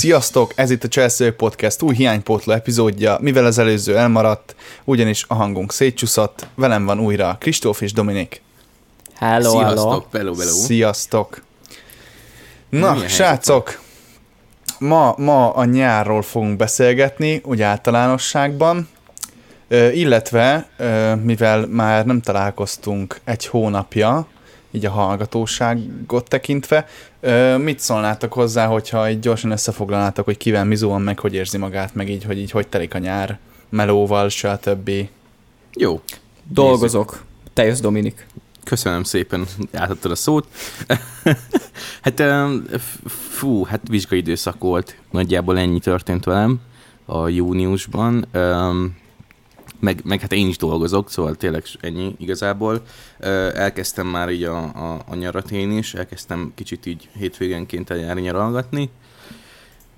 Sziasztok, ez itt a Chelsea Podcast új hiánypótló epizódja, mivel az előző elmaradt, ugyanis a hangunk szétcsúszott, velem van újra Kristóf és Dominik. Hello, hello. Sziasztok, bello, bello. Sziasztok. Na, Milyen srácok, ma, ma a nyárról fogunk beszélgetni, úgy általánosságban, illetve, mivel már nem találkoztunk egy hónapja, így a hallgatóságot tekintve, mit szólnátok hozzá, hogyha így gyorsan összefoglalnátok, hogy kivel mizóan meg hogy érzi magát, meg így, hogy így hogy telik a nyár, melóval, stb. Jó, Dolgozok. Te jössz, Dominik. köszönöm szépen, átadtad a szót. hát fú, hát vizsgai időszak volt, nagyjából ennyi történt velem a júniusban. Meg, meg hát én is dolgozok, szóval tényleg ennyi igazából. Elkezdtem már így a, a, a nyarat én is, elkezdtem kicsit így hétvégenként eljárni nyaralgatni.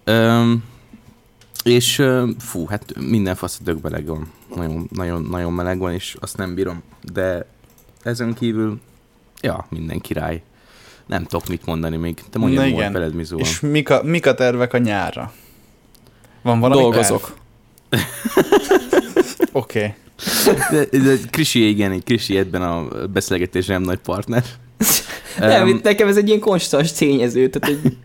Öm, és fú, hát minden fasz a meleg van. Nagyon, nagyon, nagyon meleg van, és azt nem bírom. De ezen kívül, ja, minden király. Nem tudok mit mondani még. Te Na mondjad igen. volt veled, mi És mik a, mik a tervek a nyárra? Van valami Dolgozok. Oké. Okay. Krisi, igen, egy Krisi ebben a beszélgetésben nem nagy partner. Nem, itt nekem ez egy ilyen konstans tényező, tehát hogy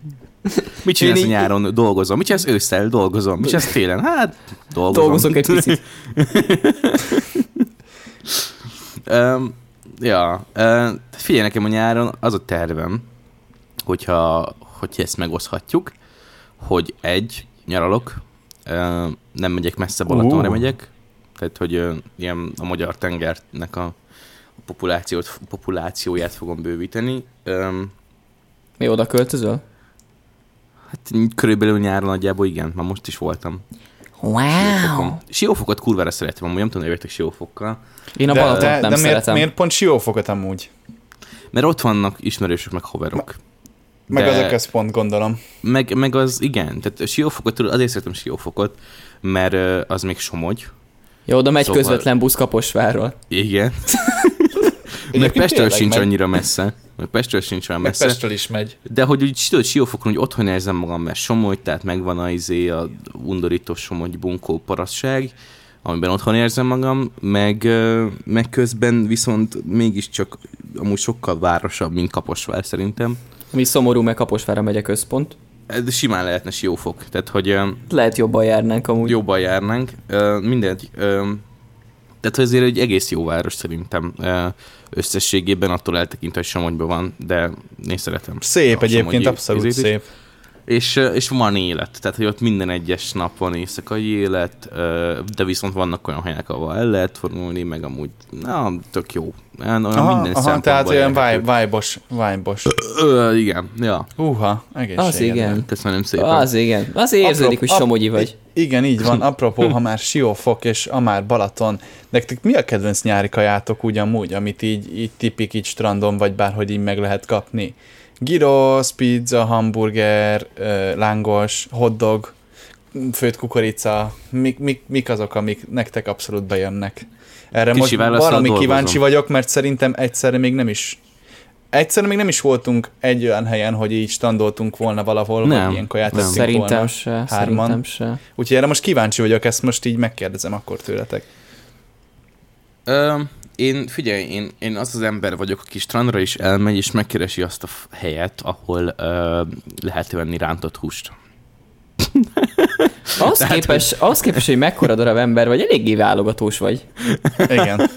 mit csinálsz így- nyáron? Dolgozom. Mit csinálsz ősszel? Dolgozom. Mit csinálsz télen? Hát, dolgozom. dolgozok egy picit. Um, ja, uh, figyelj nekem a nyáron, az a tervem, hogyha, hogyha ezt megoszthatjuk, hogy egy, nyaralok, uh, nem megyek messze, Balatonra Ú. megyek, tehát hogy ilyen a magyar tengernek a, a populációt, populációját fogom bővíteni. Mi oda költözöl? hát körülbelül nyáron nagyjából igen, már most is voltam. Wow. Siófokon. Siófokot kurvára szeretem, amúgy nem tudom, hogy értek Siófokkal. Én a De, Balatont de, nem de miért, szeretem. miért pont Siófokot amúgy? Mert ott vannak ismerősök, meg haverok. Meg De- az a központ, gondolom. Meg, meg az, igen, tehát Siófokot, azért szeretem Siófokot, mert az még Somogy. Jó, oda megy Szóval- közvetlen busz Kaposvárról. Igen. meg Pestről sincs megy. annyira messze. Meg Pestről sincs olyan Meg messze. Pestről is megy. De hogy úgy tudod, Siófokon, hogy otthon érzem magam, mert Somogy, tehát megvan a, izé, a undorító Somogy bunkó parasság, amiben otthon érzem magam, meg, meg közben viszont mégiscsak amúgy sokkal városabb, mint Kaposvár szerintem. Ami szomorú, mert Kaposvárra megy a központ. De simán lehetne Siófok. Tehát, hogy Lehet jobban járnánk amúgy. jobban járnánk. Mindegy. Tehát azért egy egész jó város szerintem összességében, attól eltekintve, hogy Somogyban van, de én szeretem. Szép a egyébként, abszolút izét is. És, és van élet, tehát hogy ott minden egyes nap van éjszakai élet, de viszont vannak olyan helyek, ahol el lehet fordulni, meg amúgy, na, tök jó. Olyan Aha, minden aha tehát olyan vibe-os, vibe-os. Ö, igen, ja. Húha, egészségedre. Az igen. Köszönöm szépen. Az igen. Az érződik, hogy somogyi vagy. Igen, így van. Apropó, ha már Siófok és a már Balaton, nektek mi a kedvenc nyári kajátok ugyanúgy, amit így, így tipik így strandon, vagy bárhogy így meg lehet kapni? Gyros, pizza, hamburger, lángos, hotdog, főtt kukorica, mik, mik, mik azok, amik nektek abszolút bejönnek? Erre Kicsi most valami dolgozom. kíváncsi vagyok, mert szerintem egyszerre még nem is Egyszerűen még nem is voltunk egy olyan helyen, hogy így standoltunk volna valahol, Nem, vagy ilyen kaját nem. Szerintem volna. se, hárman. szerintem se. Úgyhogy erre most kíváncsi vagyok, ezt most így megkérdezem akkor tőletek. Ö, én, figyelj, én, én az az ember vagyok, aki strandra is elmegy, és megkeresi azt a helyet, ahol ö, lehet venni rántott húst. Ahhoz Tehát, képest, ahhoz képest, hogy mekkora darab ember vagy, eléggé válogatós vagy. Igen.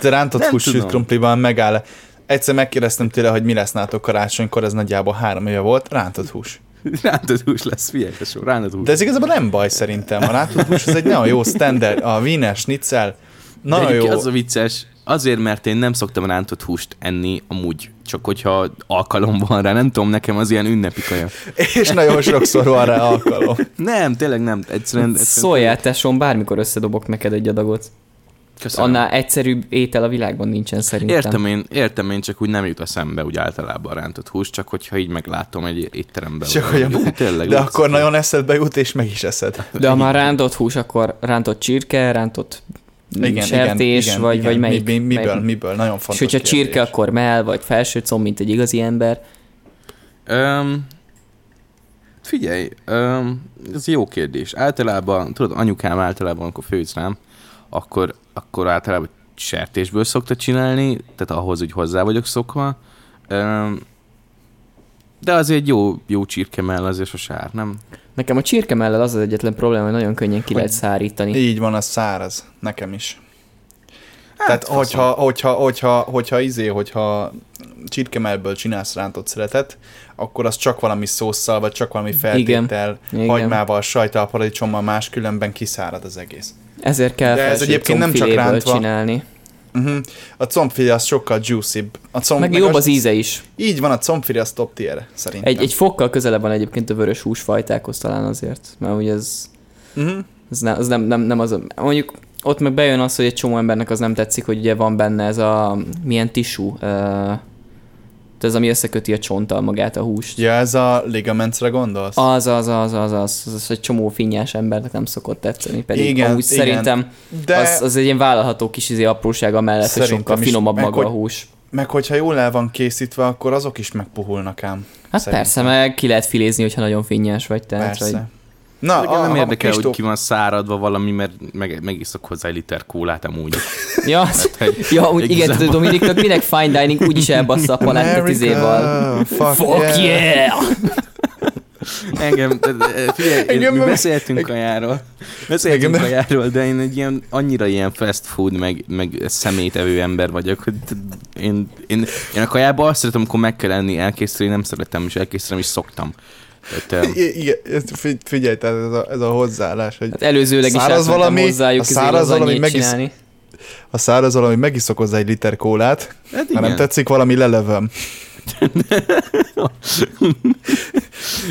Te rántott hús sült krumpliban megáll. Egyszer megkérdeztem tőle, hogy mi lesz nálatok karácsonykor, ez nagyjából három éve volt, rántott hús. rántott hús lesz, figyelj, tesó, rántott hús. De ez igazából nem baj szerintem. A rántott hús az egy nagyon jó standard. A Wiener Schnitzel, nagyon jó. az a vicces, azért, mert én nem szoktam rántott húst enni amúgy, csak hogyha alkalom van rá, nem tudom, nekem az ilyen ünnepi kaja. És nagyon sokszor van rá alkalom. Nem, tényleg nem, egyszerűen... egyszerűen Szóljál, tesóm, bármikor összedobok neked egy adagot. Köszönöm. Annál egyszerűbb étel a világban nincsen szerintem. Értem én, értem én, csak úgy nem jut eszembe úgy általában a rántott hús, csak hogyha így meglátom egy étteremben. Csak hogy Jó, tényleg. De akkor nagyon eszedbe jut, és meg is eszed. De ha már rántott hús, akkor rántott csirke, rántott Igen, sertés, igen, vagy, igen. vagy melyik? Mi, mi, miből, melyik? miből? Nagyon És fontos hogyha kérdés. csirke, akkor mell, vagy felső comb, mint egy igazi ember. Öm, Figyelj, öm, ez jó kérdés. Általában, tudod, anyukám általában, amikor főz rám, akkor, akkor általában sertésből szokta csinálni, tehát ahhoz úgy hozzá vagyok szokva. Öm, de azért egy jó, jó csirkemell azért sose árt, nem? Nekem a csirke mellett az az egyetlen probléma, hogy nagyon könnyen ki Hogy- lehet szárítani. Így van, az száraz. Nekem is. Hát, Tehát, faszom. hogyha, hogyha, hogyha, hogyha, izé, hogyha csirkemelből csinálsz rántott szeretet, akkor az csak valami szószal, vagy csak valami feltétel, Igen. hagymával, sajttal, paradicsommal, máskülönben kiszárad az egész. Ezért kell De ez egyébként nem csak rántva. csinálni. Uh-huh. A combfilé az sokkal juicibb. A comb, Meg jobb az íze is. Így van, a combfilé az top tier, szerintem. Egy, egy fokkal közelebb van egyébként a vörös húsfajtákhoz talán azért, mert ugye ez, Uh-huh. ez, ne, az nem, nem, nem az a, mondjuk ott meg bejön az, hogy egy csomó embernek az nem tetszik, hogy ugye van benne ez a, milyen tisú, uh, ez ami összeköti a csonttal magát a húst. Ja, ez a ligamentsre gondolsz? Az, az, az, az, az, az, az egy csomó finnyás embernek nem szokott tetszeni, pedig Igen, amúgy igen. szerintem De az, az egy ilyen vállalható kis izé aprósága mellett, hogy Szerintem sokkal is. finomabb maga hogy- a hús. meg hogyha jól el van készítve, akkor azok is megpuhulnak ám. Hát Szerintem. persze, meg ki lehet filézni, hogyha nagyon finnyes vagy. Tehát, Persze. Vagy... Na, Nekem nem a- a érdekel, hogy Kristóf- ki van száradva valami, mert meg, megiszok hozzá egy liter kólát amúgy. Ja, Hát, hogy ja úgy igen, tudod, Dominiknak minek fine dining úgyis elbassza a palettet izéval. America, Fuck, Fuck yeah! Engem, de- de- figyelj, Engem Engem mi beszéltünk kajáról, beszéltünk Engem nem- kajáról, de én egy ilyen, annyira ilyen fast food, meg, meg szemétevő ember vagyok, hogy én, én, én a kajába azt szeretem, amikor meg kell lenni elkészíteni, nem szeretem, és elkészítem, és szoktam. Tehát, um, Igen, figy- figyelj, tehát ez a, ez a hozzáállás, hogy Hát előzőleg is Száraz elmentem valami, hozzájuk a száraz valami megisz- csinálni. ha száraz valami, megiszok hozzá egy liter kólát, hát ha nem tetszik, valami lelövöm.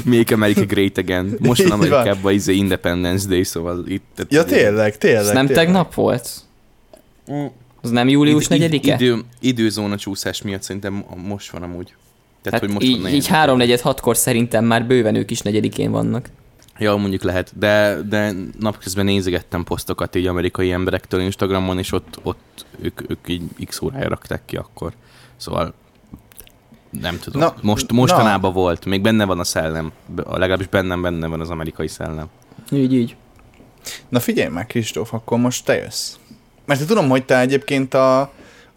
Make America Great Again. Most van. Amerikában izé Independence Day, szóval itt... Ja, tényleg, tényleg. Ez nem tényleg. tegnap volt? Mm. Az nem július Id- id- 4-e? Idő, időzóna csúszás miatt szerintem most van amúgy. Tehát, Hát hogy most így, így 3 4 6 kor szerintem már bőven ők is negyedikén vannak. Ja, mondjuk lehet, de, de napközben nézegettem posztokat így amerikai emberektől Instagramon, és ott, ott ők, ők így x órája rakták ki akkor. Szóval nem tudom. Na, Na, Most, mostanában volt, még benne van a szellem. Legalábbis bennem benne van az amerikai szellem. Így, így. Na figyelj meg, Kristóf, akkor most te jössz. Mert tudom, hogy te egyébként a,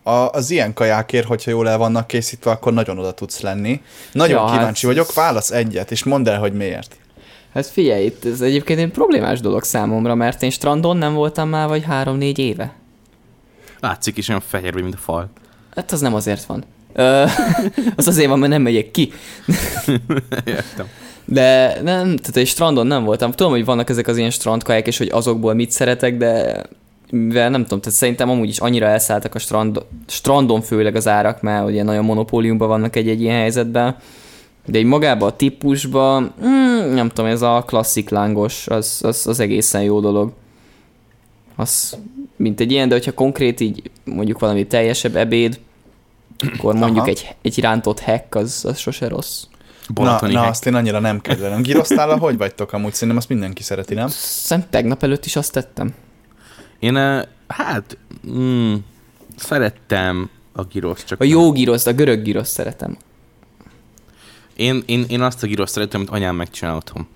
a, az ilyen kajákért, hogyha jól el vannak készítve, akkor nagyon oda tudsz lenni. Nagyon Ja, ja, hát- kíváncsi vagyok, válasz egyet, és mondd el, hogy miért. Hát figyelj, itt ez egyébként egy problémás dolog számomra, mert én strandon nem voltam már vagy 3-4 éve. Látszik is olyan fehér, mint a fal. Hát az nem azért van. Ö, az azért van, mert nem megyek ki. Értem. De nem, tehát egy strandon nem voltam. Tudom, hogy vannak ezek az ilyen strandkaják, és hogy azokból mit szeretek, de mivel nem tudom, tehát szerintem amúgy is annyira elszálltak a strand, strandon főleg az árak, mert ugye nagyon monopóliumban vannak egy-egy ilyen helyzetben. De egy magába a típusba, mm, nem tudom, ez a klasszik lángos, az, az, az egészen jó dolog. Az, mint egy ilyen, de hogyha konkrét így mondjuk valami teljesebb ebéd, akkor mondjuk Aha. egy, egy rántott hack, az, az sose rossz. Na, Balatoni na, hely. azt én annyira nem kedvelem. Girosztállal hogy vagytok amúgy? Szerintem azt mindenki szereti, nem? Szerintem tegnap előtt is azt tettem. Én, eh, hát, mm, szerettem a giroszt, csak A jó giroszt, a görög giroszt szeretem. Én, én, én azt a giroszt szeretem, amit anyám megcsinál otthon.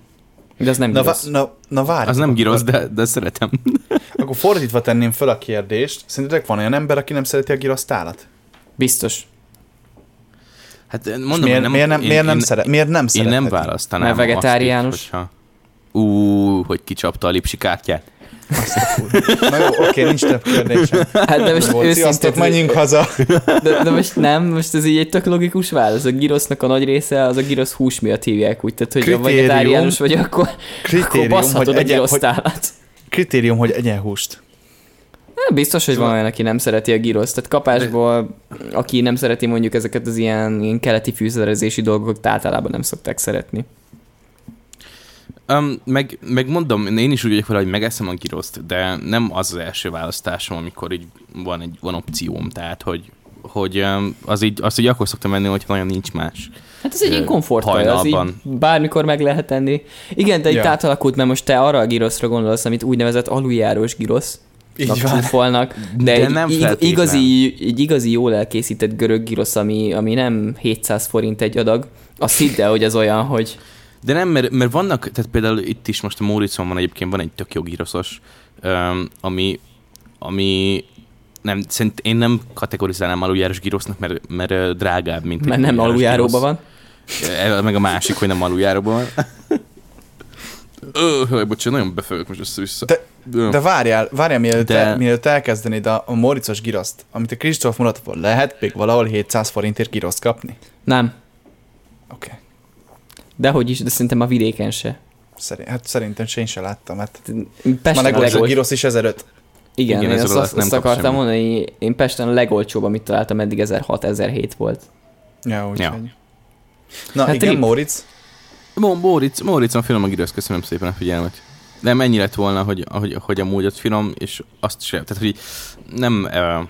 De az nem Na, girosz. va- na, na várj. Az nem girosz, de, de szeretem. Akkor fordítva tenném föl a kérdést. Szerintetek van olyan ember, aki nem szereti a girosztálat? Biztos. Hát És mondom, miért, én nem, miért nem, én, miért nem, én, szeret, miért nem Én szereted? nem választanám Mert vegetáriánus? Azt, hogyha... Ú, hogy kicsapta a lipsi kártyát. Na jó, oké, nincs több kérdésem. Hát de most Volt, sziasztok, menjünk haza. de, de, most nem, most ez így egy tök logikus válasz. A girosznak a nagy része, az a girosz hús miatt hívják úgy. Tehát, hogy Kritérium- a vegetáriánus vagy, akkor, akkor hogy, a girosztálat. kritérium, hogy egyen húst. Hát Biztos, hogy van Szóval- olyan, aki nem szereti a giroszt. Tehát kapásból, aki nem szereti mondjuk ezeket az ilyen, ilyen keleti fűszerezési dolgokat, általában nem szokták szeretni. Um, meg, meg mondom, én is úgy vagyok vele, hogy megeszem a giroszt, de nem az az első választásom, amikor így van egy van opcióm, tehát hogy, hogy um, az így, azt így akkor szoktam menni, hogyha nagyon nincs más. Hát ez egy ilyen Ö, komfortkaj, az így bármikor meg lehet tenni. Igen, de itt Ja. átalakult, mert most te arra a giroszra gondolsz, amit úgynevezett aluljárós girosz. Így van. Csúfolnak, de, De egy, nem ig- igazi, egy igazi jól elkészített görög girosz, ami, ami nem 700 forint egy adag, azt hidd el, hogy ez olyan, hogy De nem, mert, mert vannak, tehát például itt is most a Móricon van egyébként, van egy tök jó gyroszos, um, ami, ami nem, szerint én nem kategorizálnám aluljárós gyrosznak, mert, mert drágább, mint Mert nem aluljáróban van. E, Meg a másik, hogy nem aluljáróban van. Ö, bocsánat, nagyon befejök most össze-vissza. De- Ö. De várjál, várjál, mielőtt, De- De... mielőtt elkezdenéd a, a Moricos giroszt, amit a Kristóf volna, lehet még valahol 700 forintért giroszt kapni? Nem. Oké. Okay. Dehogy is, de szerintem a vidéken se. Szerint, hát szerintem se én se láttam, hát ma Pesten a legolcsóbb girosz is 1005. Igen, Igen, én ezzel azt, azt, nem azt akartam semmit. mondani, én Pesten a legolcsóbb, amit találtam eddig 1006-1007 volt. Ja, úgyhogy. Ja. Na Hát igen, rip. Móricz. Mó- Móricz, Móricon finom a gyrosz, köszönöm szépen a figyelmet. De ennyi lett volna, hogy, hogy, hogy amúgy ott finom, és azt se, tehát hogy nem, uh,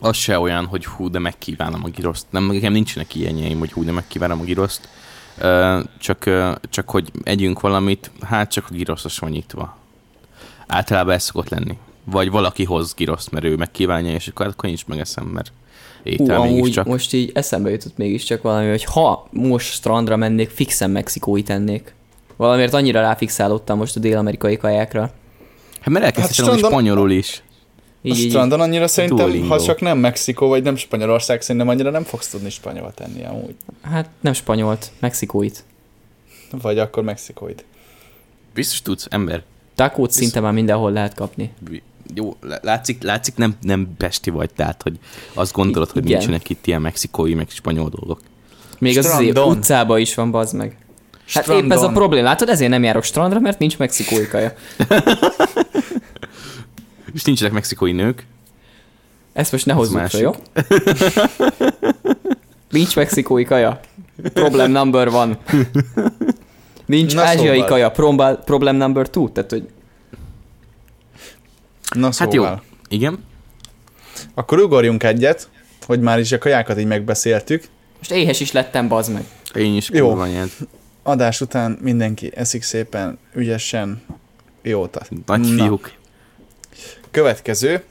az se olyan, hogy hú, de megkívánom a giroszt. Nem, nekem nincsenek ilyenjeim, hogy hú, de megkívánom a giroszt. Uh, csak, csak, hogy együnk valamit, hát csak a giroszos van nyitva. Általában ez szokott lenni. Vagy valaki hoz giroszt, mert ő megkívánja, és akkor, akkor én is megeszem, mert Hú, étel amúgy mégiscsak. most így eszembe jutott mégiscsak valami, hogy ha most strandra mennék, fixen mexikói tennék. Valamiért annyira ráfixálódtam most a dél-amerikai kajákra. Hát mert elkezdtem Hát hát strandon- spanyolul is. A Így, így, strandon annyira szerintem, Duolingo. ha csak nem Mexikó, vagy nem Spanyolország, szerintem annyira nem fogsz tudni spanyol tenni amúgy. hát nem spanyolt, mexikóit. Vagy akkor Mexikóid. Biztos tudsz, ember. Takót szinte már mindenhol lehet kapni. Jó, lá- látszik, látszik nem, nem pesti vagy, tehát, hogy azt gondolod, hogy Igen. nincsenek itt ilyen mexikói, meg spanyol dolgok. Még az azért Strandon. utcába is van, bazd meg. Hát Strandon. épp ez a probléma. Látod, ezért nem járok strandra, mert nincs mexikói kaja. És nincsenek mexikói nők. Ezt most ne hozzuk másik. fel, jó? Nincs mexikói kaja. Problem number one. Nincs Na ázsiai szóval. kaja. Problem, problem number two. Tehát, hogy Na Hát szóval. jó. Igen? Akkor ugorjunk egyet, hogy már is a kajákat így megbeszéltük. most éhes is lettem, bazd meg. Én is Jó. kurva anyád. Adás után mindenki eszik szépen, ügyesen, jót. Nagy Na. fiúk. Következő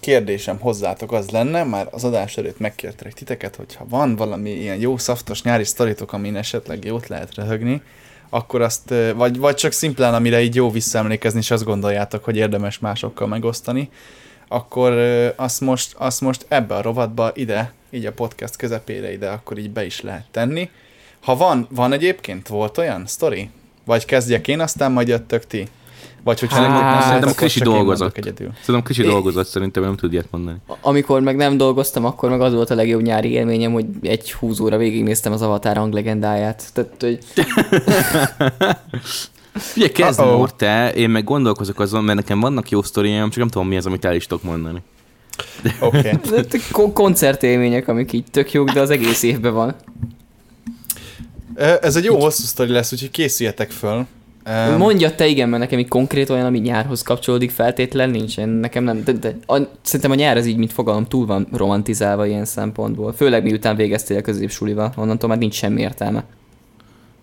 kérdésem hozzátok az lenne, már az adás előtt megkértelek titeket, hogyha van valami ilyen jó szaftos nyári sztoritok, amin esetleg jót lehet röhögni, akkor azt, vagy, vagy csak szimplán, amire így jó visszaemlékezni, és azt gondoljátok, hogy érdemes másokkal megosztani, akkor azt most, azt most ebbe a rovatba ide, így a podcast közepére ide, akkor így be is lehet tenni. Ha van, van egyébként, volt olyan sztori? Vagy kezdjek én, aztán majd jöttök ti? Vagy hogyha Hát, nem, nem szerintem a Krisi dolgozott. egyedül. Kicsi É- dolgozott, szerintem nem tud ilyet mondani. Amikor meg nem dolgoztam, akkor meg az volt a legjobb nyári élményem, hogy egy húzóra végignéztem az Avatar hanglegendáját. Tehát, hogy Ugye kezd te, én meg gondolkozok azon, mert nekem vannak jó sztoriaim, csak nem tudom mi az, amit el is tudok mondani. Oké. Okay. koncertélmények, amik így tök jók, de az egész évben van. Ez egy jó hosszú sztori lesz, úgyhogy készüljetek föl. Um, Mondja te igen, mert nekem így konkrét olyan, ami nyárhoz kapcsolódik feltétlen nincsen. Nekem nem, de, de a, szerintem a nyár az így, mint fogalom, túl van romantizálva ilyen szempontból. Főleg miután végeztél a középsulival, onnantól már nincs semmi értelme.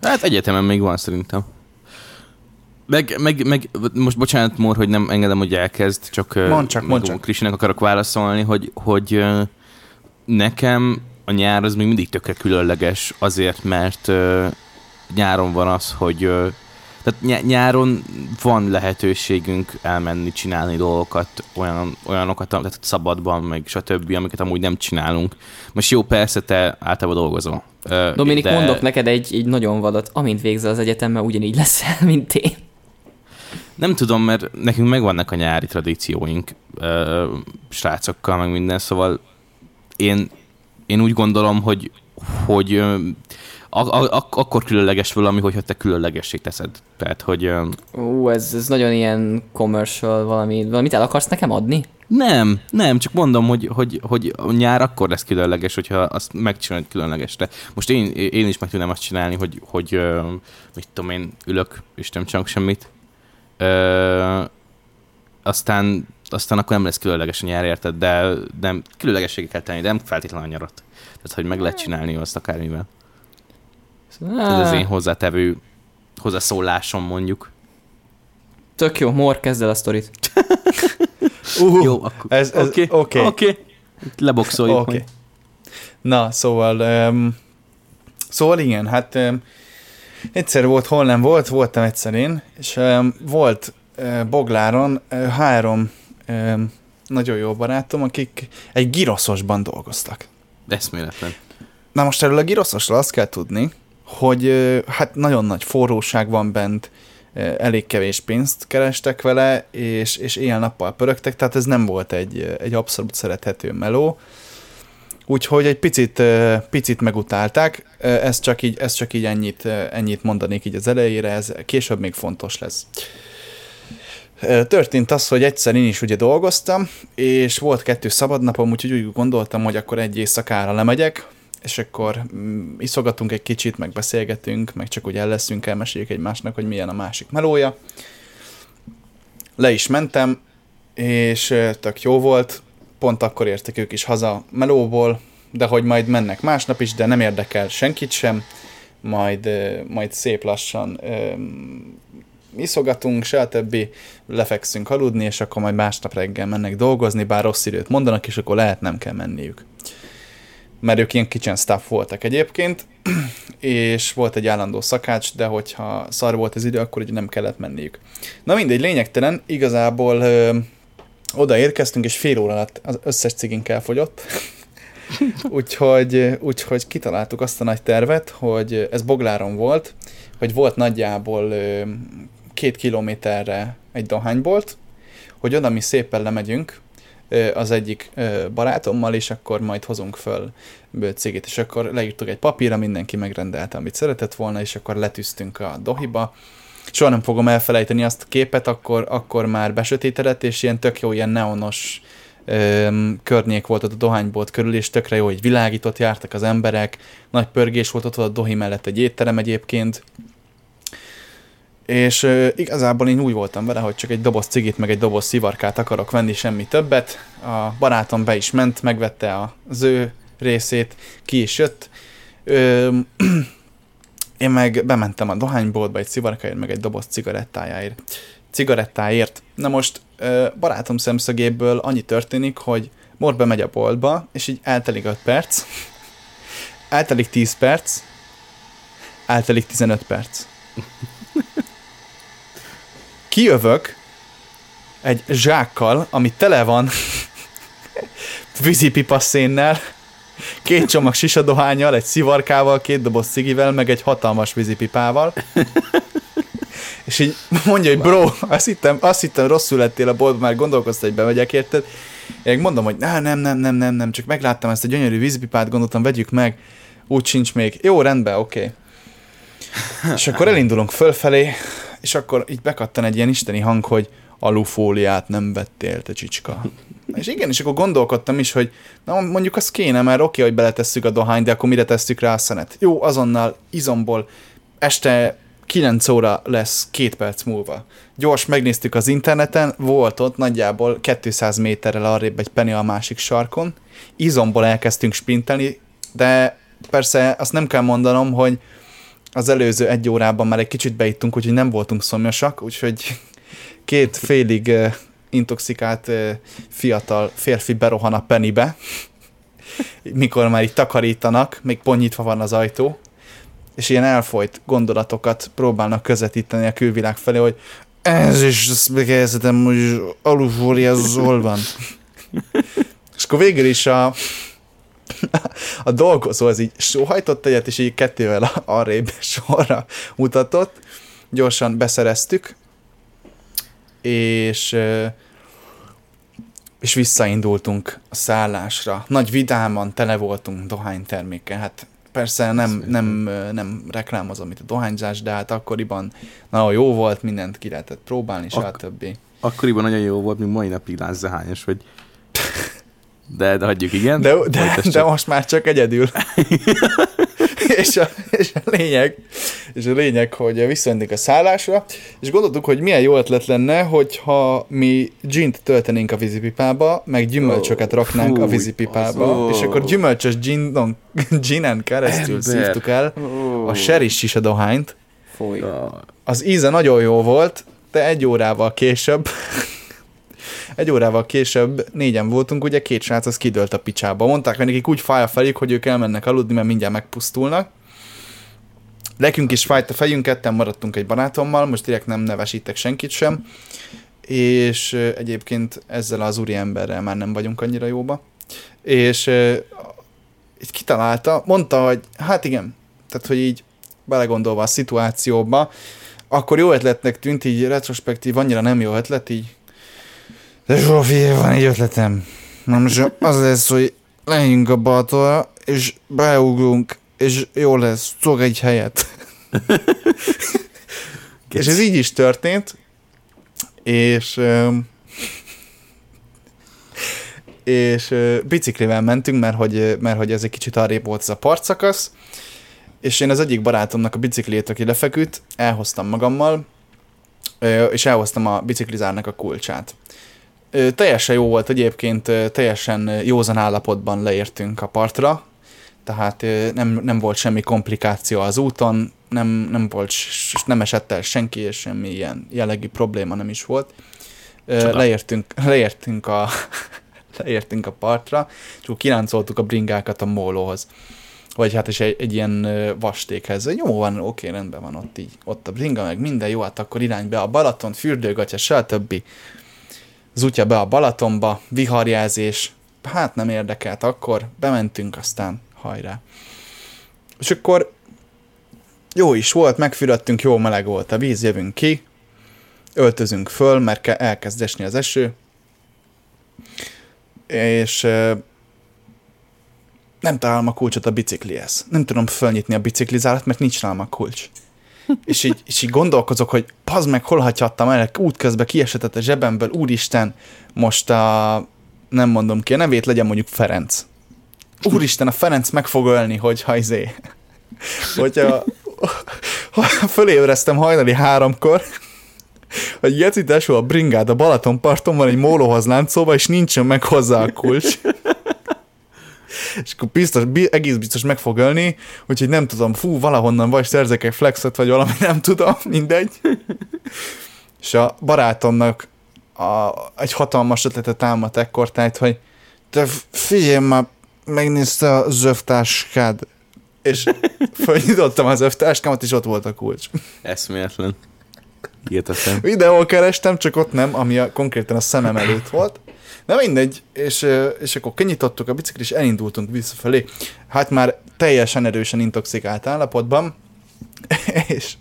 Hát egyetemen még van szerintem. Meg, meg, meg most bocsánat, Mór, hogy nem engedem, hogy elkezd, csak, ö, Mondd csak, meg mondd csak. Krisinek akarok válaszolni, hogy, hogy nekem a nyár az még mindig tökre különleges, azért, mert nyáron van az, hogy tehát ny- nyáron van lehetőségünk elmenni, csinálni dolgokat, olyan, olyanokat, tehát szabadban, meg stb., amiket amúgy nem csinálunk. Most jó, persze, te általában dolgozol. Dominik, de- mondok neked egy, egy nagyon vadat. Amint végzel az egyetemmel, ugyanígy leszel, mint én. Nem tudom, mert nekünk megvannak a nyári tradícióink ö, srácokkal, meg minden, szóval én, én úgy gondolom, hogy, hogy ak- ak- akkor különleges valami, hogyha te különlegessé teszed. Tehát, hogy Ú, ez, ez nagyon ilyen commercial valami. Valamit el akarsz nekem adni? nem, nem, csak mondom, hogy, hogy, hogy a nyár akkor lesz különleges, hogyha azt megcsinálod különlegesre. Most én, én is meg tudnám azt csinálni, hogy, hogy mit tudom én, ülök, és nem csinálok semmit. Ö, aztán, aztán akkor nem lesz különleges a nyár, érted? De nem, különlegességet kell tenni, de nem feltétlenül a nyarat. Tehát, hogy meg lehet csinálni azt akármivel. Ez az én hozzátevő hozzászólásom mondjuk. Tök jó, Mor, kezd el a sztorit. Uh, Jó, akkor ez, ez, oké. oké. Okay. Oké. Okay. Leboxoljuk okay. Na, szóval, um, szóval igen, hát um, Egyszer volt, hol nem volt, voltam egyszer én, és um, volt uh, Bogláron uh, három um, nagyon jó barátom, akik egy giroszosban dolgoztak. Eszméletlen. Na most erről a giroszosról azt kell tudni, hogy hát nagyon nagy forróság van bent, elég kevés pénzt kerestek vele, és, és éjjel-nappal pörögtek, tehát ez nem volt egy, egy abszolút szerethető meló. Úgyhogy egy picit, picit megutálták, ez csak így, ez csak így ennyit, ennyit mondanék így az elejére, ez később még fontos lesz. Történt az, hogy egyszer én is ugye dolgoztam, és volt kettő szabadnapom, úgyhogy úgy gondoltam, hogy akkor egy éjszakára lemegyek, és akkor mm, iszogatunk egy kicsit, meg beszélgetünk, meg csak úgy el leszünk, elmeséljük egymásnak, hogy milyen a másik melója. Le is mentem, és tök jó volt, pont akkor értek ők is haza melóból, de hogy majd mennek másnap is, de nem érdekel senkit sem, majd, majd szép lassan um, iszogatunk, többi, lefekszünk aludni, és akkor majd másnap reggel mennek dolgozni, bár rossz időt mondanak, és akkor lehet nem kell menniük. Mert ők ilyen kitchen staff voltak egyébként, és volt egy állandó szakács, de hogyha szar volt az idő, akkor ugye nem kellett menniük. Na mindegy, lényegtelen, igazából ö, oda érkeztünk, és fél óra alatt az összes cigink elfogyott. úgyhogy, úgyhogy kitaláltuk azt a nagy tervet, hogy ez Bogláron volt, hogy volt nagyjából két kilométerre egy dohánybolt, hogy oda mi szépen lemegyünk az egyik barátommal, és akkor majd hozunk föl cégét, és akkor leírtuk egy papírra, mindenki megrendelte, amit szeretett volna, és akkor letűztünk a dohiba, soha nem fogom elfelejteni azt a képet, akkor, akkor már besötétedett, és ilyen tök jó, ilyen neonos öm, környék volt ott a dohánybolt körül, és tökre jó, hogy világított jártak az emberek, nagy pörgés volt ott a dohi mellett egy étterem egyébként, és ö, igazából én úgy voltam vele, hogy csak egy doboz cigit, meg egy doboz szivarkát akarok venni, semmi többet. A barátom be is ment, megvette az ő részét, ki is jött. Ö, én meg bementem a dohányboltba egy szivarkáért, meg egy doboz cigarettájáért. Cigarettáért. Na most barátom szemszögéből annyi történik, hogy Mor bemegy a boltba, és így eltelik 5 perc, eltelik 10 perc, eltelik 15 perc. Kijövök egy zsákkal, ami tele van vízipipa szénnel, két csomag sisadohányjal, egy szivarkával, két doboz cigivel, meg egy hatalmas vízipipával. És így mondja, hogy bro, azt hittem, azt hittem rosszul lettél a boltban, már gondolkoztál, hogy bemegyek, érted? Én mondom, hogy nem, nem, nem, nem, nem, csak megláttam ezt a gyönyörű vízipipát, gondoltam, vegyük meg, úgy sincs még. Jó, rendben, oké. Okay. És akkor elindulunk fölfelé, és akkor így bekattan egy ilyen isteni hang, hogy alufóliát nem vettél, te csicska. És igen, és akkor gondolkodtam is, hogy na mondjuk az kéne, mert oké, hogy beletesszük a dohányt, de akkor mire tesszük rá a szenet? Jó, azonnal izomból este 9 óra lesz két perc múlva. Gyors megnéztük az interneten, volt ott nagyjából 200 méterrel arrébb egy penny a másik sarkon, izomból elkezdtünk sprintelni, de persze azt nem kell mondanom, hogy az előző egy órában már egy kicsit beittunk, úgyhogy nem voltunk szomjasak, úgyhogy két félig intoxikált fiatal férfi berohan a penibe, mikor már itt takarítanak, még ponyítva van az ajtó, és ilyen elfolyt gondolatokat próbálnak közvetíteni a külvilág felé, hogy ez is, ezt megérzetem, hogy hol van. és akkor végül is a, a dolgozó az így sóhajtott egyet, és így kettővel arrébb sorra mutatott. Gyorsan beszereztük, és és visszaindultunk a szállásra. Nagy vidáman tele voltunk dohánytermékkel. Hát persze nem, nem, nem reklámozom itt a dohányzás, de hát akkoriban nagyon jó volt, mindent ki lehetett próbálni, Ak- stb. Akkoriban nagyon jó volt, mint mai napig lázzahányos, hogy de, de hagyjuk, igen. De, de, de most már csak egyedül. és, a, és a lényeg, és a lényeg, hogy visszajöttünk a szállásra, és gondoltuk, hogy milyen jó ötlet lenne, hogyha mi gint töltenénk a vízipipába, meg gyümölcsöket raknánk oh, a vízipipába, oh. és akkor gyümölcsös ginon, ginen keresztül Ember. szívtuk el oh. a seris is a dohányt. Foly. Az íze nagyon jó volt, de egy órával később egy órával később négyen voltunk, ugye két srác az kidőlt a picsába. Mondták, hogy nekik úgy fáj a fejük, hogy ők elmennek aludni, mert mindjárt megpusztulnak. Nekünk is fájt a fejünk, ketten maradtunk egy barátommal, most direkt nem nevesítek senkit sem, és egyébként ezzel az úri emberrel már nem vagyunk annyira jóba. És így kitalálta, mondta, hogy hát igen, tehát hogy így belegondolva a szituációba, akkor jó ötletnek tűnt, így retrospektív annyira nem jó ötlet, így de Zsófi, van egy ötletem. Na most az lesz, hogy lejjünk a Balatonra, és beugrunk, és jó lesz, szok egy helyet. és ez így is történt, és és biciklivel mentünk, mert hogy, mert hogy ez egy kicsit arrébb volt ez a partszakasz, és én az egyik barátomnak a biciklét, aki lefeküdt, elhoztam magammal, és elhoztam a biciklizárnak a kulcsát. Teljesen jó volt egyébként, teljesen józan állapotban leértünk a partra, tehát nem, nem volt semmi komplikáció az úton, nem, nem volt, nem esett el senki, és semmi ilyen jellegű probléma nem is volt. Csoda. Leértünk, leértünk a leértünk a partra, és akkor kiráncoltuk a bringákat a mólóhoz. Vagy hát is egy, egy ilyen vastékhez. Jó van, oké, rendben van ott így. Ott a bringa, meg minden jó, hát akkor irány be a Balaton, fürdőgatya, stb. Zutya be a Balatonba, viharjelzés, hát nem érdekelt akkor, bementünk, aztán hajrá. És akkor jó is volt, megfürödtünk, jó meleg volt a víz, jövünk ki, öltözünk föl, mert ke- elkezd esni az eső, és nem találom a kulcsot a biciklihez. Nem tudom fölnyitni a biciklizárat, mert nincs nálam a kulcs. És, így, és így gondolkozok, hogy pazd meg, hol hagyhattam el, útközben kiesetett a zsebemből, úristen, most a, nem mondom ki a nevét, legyen mondjuk Ferenc. Úristen, a Ferenc meg fog ölni, hogyha izé, hogyha ha fölébreztem hajnali háromkor, hogy Geci tesó a bringád a Balatonparton van egy mólóhoz láncolva, és nincsen meg hozzá a kulcs. És akkor biztos, bi- egész biztos meg fog ölni, úgyhogy nem tudom, fú, valahonnan vagy szerzek egy flexet, vagy valami, nem tudom, mindegy. és a barátomnak a, egy hatalmas ötletet támadt ekkor, tehát, hogy te figyelj már, megnézte a zövtáskád. És fölnyitottam az zövtáskámat, és ott volt a kulcs. Eszméletlen. Hihetetlen. Videó kerestem, csak ott nem, ami a, konkrétan a szemem előtt volt. Na mindegy, és, és akkor kinyitottuk a biciklit, és elindultunk visszafelé. Hát már teljesen erősen intoxikált állapotban, és,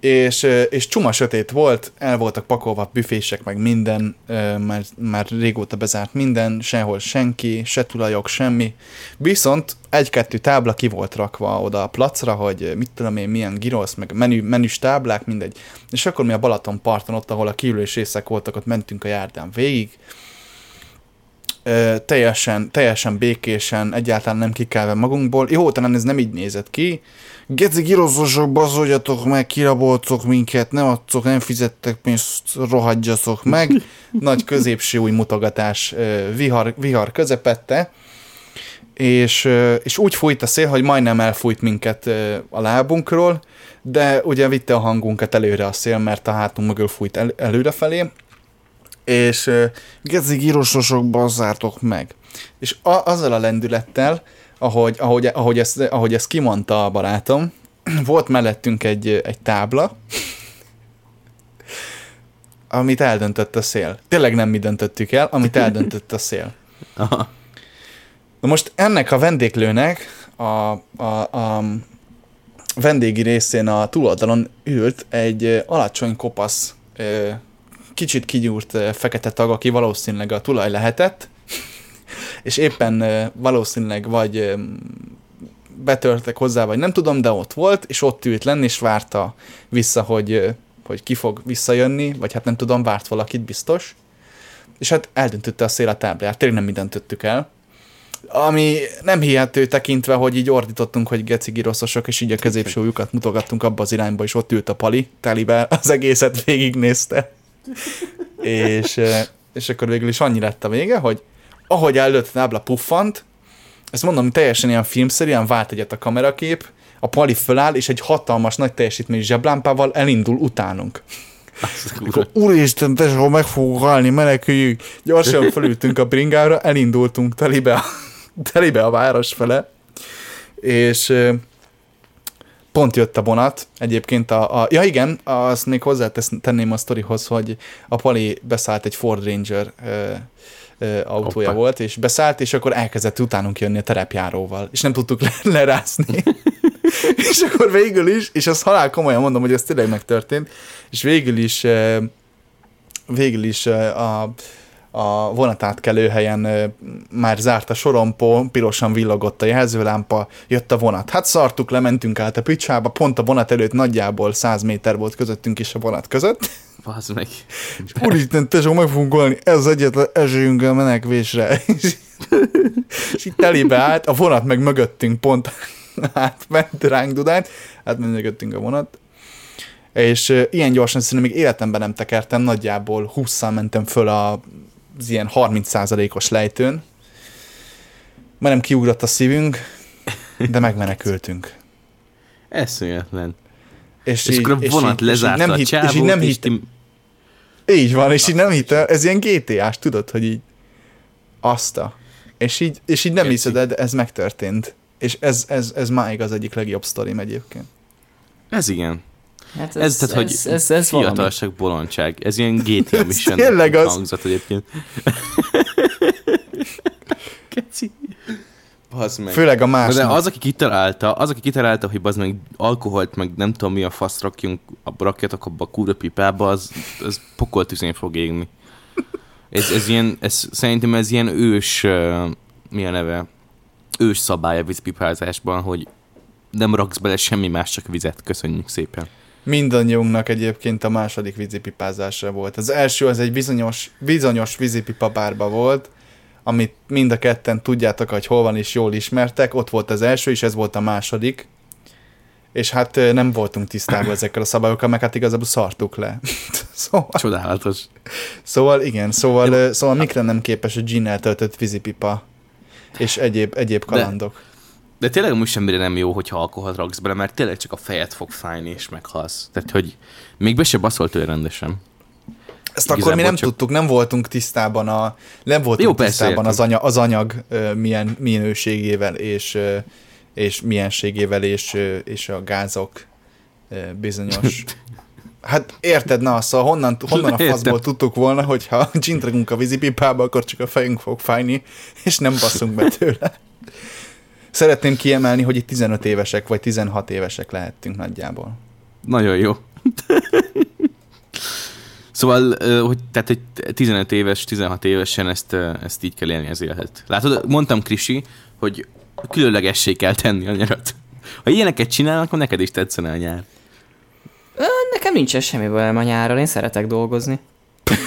és, és csuma sötét volt, el voltak pakolva büfések, meg minden, már, már régóta bezárt minden, sehol senki, se tulajok, semmi. Viszont egy-kettő tábla ki volt rakva oda a placra, hogy mit tudom én, milyen girosz, meg menü, menüs táblák, mindegy. És akkor mi a Balaton parton, ott, ahol a kiülős részek voltak, ott mentünk a járdán végig. Teljesen, teljesen békésen, egyáltalán nem kikelve magunkból. Jó, talán ez nem így nézett ki. Geci giroszosok, bazoljatok meg, kiraboltok minket, nem adtok, nem fizettek pénzt, rohadjatok meg. Nagy középső új mutogatás vihar, vihar közepette és, és úgy fújt a szél, hogy majdnem elfújt minket a lábunkról, de ugye vitte a hangunkat előre a szél, mert a hátunk mögül fújt el, előrefelé, és geci gírososok bazzártok meg. És a, azzal a lendülettel, ahogy, ahogy, ahogy, ezt, ahogy ezt kimondta a barátom, volt mellettünk egy, egy tábla, amit eldöntött a szél. Tényleg nem mi döntöttük el, amit eldöntött a szél. Aha. Na most ennek a vendéglőnek a, a, a vendégi részén a túloldalon ült egy alacsony kopasz, kicsit kigyúrt fekete tag, aki valószínűleg a tulaj lehetett, és éppen valószínűleg vagy betörtek hozzá, vagy nem tudom, de ott volt, és ott ült lenni, és várta vissza, hogy, hogy ki fog visszajönni, vagy hát nem tudom, várt valakit biztos. És hát eldöntötte a szél a tábláját, tényleg nem mi döntöttük el ami nem hihető tekintve, hogy így ordítottunk, hogy geci giroszosok, és így a középső ujjukat mutogattunk abba az irányba, és ott ült a pali, telibe az egészet végignézte. És, eh, és akkor végül is annyi lett a vége, hogy ahogy előtt tábla puffant, ezt mondom, teljesen ilyen filmszerű, ilyen vált egyet a kamerakép, a pali föláll, és egy hatalmas, nagy teljesítményű zseblámpával elindul utánunk. Úristen, tesó, meg fogok halni, meneküljünk. Gyorsan felültünk a bringára, elindultunk telibe a, telibe a város fele, és ö, pont jött a vonat, egyébként a, a ja igen, azt még hozzátenném a sztorihoz, hogy a Pali beszállt egy Ford Ranger ö, ö, autója Hoppa. volt, és beszállt, és akkor elkezdett utánunk jönni a terepjáróval, és nem tudtuk le, lerászni. és akkor végül is, és azt halál komolyan mondom, hogy ez tényleg megtörtént, és végül is végül is a a vonatátkelő helyen már zárt a sorompó, pirosan villogott a jelzőlámpa, jött a vonat. Hát szartuk, lementünk át a picsába, pont a vonat előtt nagyjából 100 méter volt közöttünk és a vonat között. Bazd meg. Úristen, tesó, meg fogunk golni, ez az egyetlen esélyünk a menekvésre. és itt telébe állt, a vonat meg mögöttünk pont átment ránk Dudán, átment a vonat, és ilyen gyorsan szerintem még életemben nem tekertem, nagyjából 20-szal mentem föl a az ilyen 30%-os lejtőn. Már nem kiugrott a szívünk, de megmenekültünk. Eszméletlen. És, és így, akkor a vonat lezárta nem a hit, és így nem hitt, ti... Így van, és így nem hitte, ez ilyen GTA-s, tudod, hogy így azt a. És így, és így nem Keci. hiszed, de ez megtörtént. És ez, ez, ez máig az egyik legjobb sztorim egyébként. Ez igen. Hát ez, ez, tehát, hogy ez, ez, ez fiatalság, valami. bolondság. Ez ilyen GTA mission tényleg az. hangzat egyébként. Keci. meg. Főleg a más. De az, aki kitalálta, az, aki kitalálta, hogy az meg alkoholt, meg nem tudom mi a fasz rakjunk, a rakjatok abba a kurva pipába, az, az pokoltüzén fog égni. Ez, ez ilyen, ez, szerintem ez ilyen ős, uh, mi a neve, ős szabály a vízpipázásban, hogy nem raksz bele semmi más, csak vizet. Köszönjük szépen mindannyiunknak egyébként a második vízipipázásra volt. Az első az egy bizonyos, bizonyos vízipipa bárba volt, amit mind a ketten tudjátok, hogy hol van és jól ismertek. Ott volt az első, és ez volt a második. És hát nem voltunk tisztában ezekkel a szabályokkal, meg hát igazából szartuk le. szóval, Csodálatos. Szóval igen, szóval, szóval mikre nem képes a gin töltött vízipipa és egyéb, egyéb kalandok. De de tényleg most semmire nem jó, hogyha alkoholt raksz bele, mert tényleg csak a fejed fog fájni, és meghalsz. Tehát, hogy még be se baszolt ő rendesen. Ezt Igazából akkor mi nem csak... tudtuk, nem voltunk tisztában a, nem voltunk jó, tisztában az, anya, az anyag uh, milyen minőségével és, uh, és mienségével és, uh, és a gázok uh, bizonyos Hát érted, na, szóval honnan, honnan a faszból tudtuk volna, hogyha csintragunk a vízipipába, akkor csak a fejünk fog fájni, és nem basszunk be tőle. Szeretném kiemelni, hogy itt 15 évesek vagy 16 évesek lehettünk nagyjából. Nagyon jó. Szóval, hogy, tehát, hogy 15 éves, 16 évesen ezt, ezt így kell élni az életet. Látod, mondtam Krisi, hogy különlegessé kell tenni a nyarat. Ha ilyeneket csinálnak, akkor neked is tetszene a nyár. Nekem nincsen semmi bajom a nyárral, én szeretek dolgozni.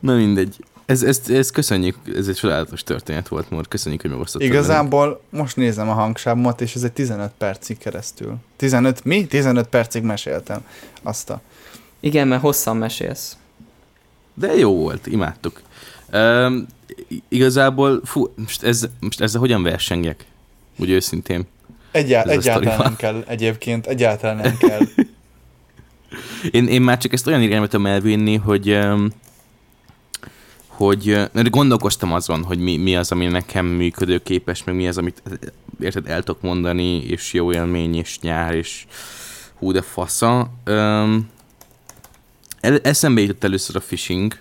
Na mindegy. Ez, ez, ez köszönjük, ez egy csodálatos történet volt, Mór. Köszönjük, hogy megosztottad. Igazából velünk. most nézem a hangsábomat, és ez egy 15 percig keresztül. 15, mi? 15 percig meséltem. Azt a... Igen, mert hosszan mesélsz. De jó volt, imádtuk. Um, igazából, fú, most, ez, most ezzel hogyan versengjek? Úgy őszintén. Egyá- egyáltalán nem kell egyébként, egyáltalán nem kell. én, én már csak ezt olyan irányba tudom elvinni, hogy um, hogy gondolkoztam azon, hogy mi, mi az, ami nekem működőképes, meg mi az, amit érted, el tudok mondani, és jó élmény, és nyár, és hú de fasza. Um, eszembe jutott először a phishing,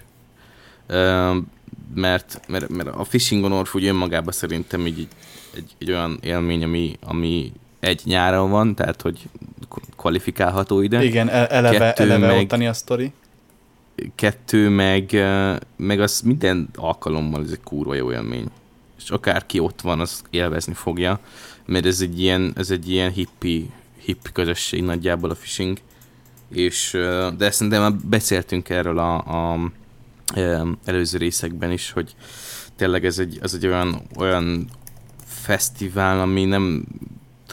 um, mert, mert, mert a phishing orf úgy önmagában szerintem egy, egy, egy olyan élmény, ami, ami egy nyáron van, tehát hogy kvalifikálható ide. Igen, e- eleve, Kettő eleve meg, ottani a sztori kettő, meg, meg az minden alkalommal ez egy kurva jó élmény. És akárki ott van, az élvezni fogja, mert ez egy ilyen, ez egy ilyen hippi, hippi közösség nagyjából a phishing. És, de szerintem már beszéltünk erről a, a, a előző részekben is, hogy tényleg ez egy, ez egy olyan, olyan fesztivál, ami nem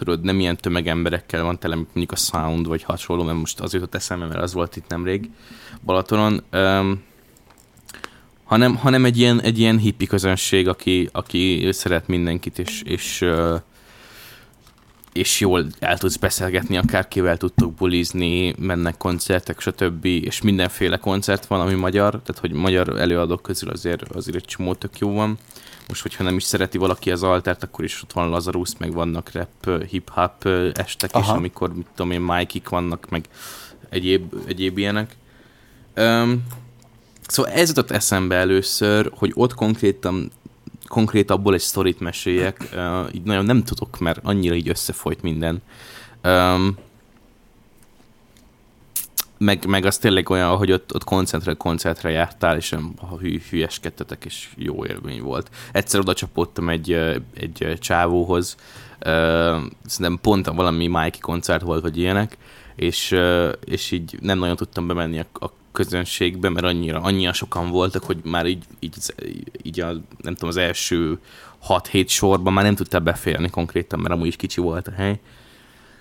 tudod, nem ilyen tömegemberekkel van tele, mondjuk a Sound, vagy hasonló, mert most az jutott eszembe, mert az volt itt nemrég Balatonon, um, hanem, hanem egy ilyen, egy ilyen hippi közönség, aki, aki szeret mindenkit, és, és, uh, és jól el tudsz beszélgetni, akárkivel tudtok bulizni, mennek koncertek, stb. És mindenféle koncert van, ami magyar, tehát hogy magyar előadók közül azért, azért egy csomó tök jó van. Most, hogyha nem is szereti valaki az altert, akkor is ott van Lazarus, meg vannak rap, hip-hop estek Aha. is, amikor, mit tudom én, Mikey vannak, meg egyéb, egyéb ilyenek. Um, szóval ez jutott eszembe először, hogy ott konkrétan konkrétabból egy sztorit meséljek, uh, így nagyon nem tudok, mert annyira így összefolyt minden. Um, meg, meg az tényleg olyan, hogy ott, ott koncentre, koncertre jártál, és ha hű, hülyeskedtetek, és jó élmény volt. Egyszer oda csapottam egy, egy csávóhoz, uh, szerintem pont valami Mikey koncert volt, vagy ilyenek, és, és így nem nagyon tudtam bemenni a, a közönségbe, mert annyira, annyira sokan voltak, hogy már így, így, így a, nem tudom, az első 6-7 sorban már nem tudtál beférni konkrétan, mert amúgy is kicsi volt a hely.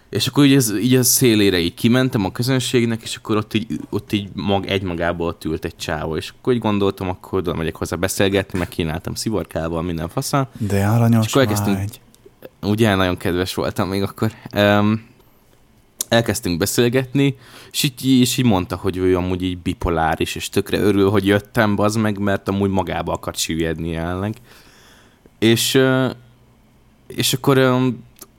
És akkor így, ez, így a szélére így kimentem a közönségnek, és akkor ott így, ott így mag, egymagából ott ült egy csávó, és akkor így gondoltam, akkor oda megyek hozzá beszélgetni, meg kínáltam szivarkával, minden faszal. De aranyos és akkor elkezdtünk. Ugye, nagyon kedves voltam még akkor. Um, elkezdtünk beszélgetni, és így, és így mondta, hogy ő amúgy így bipoláris, és tökre örül, hogy jöttem, az meg, mert amúgy magába akart süllyedni jelenleg. És, és akkor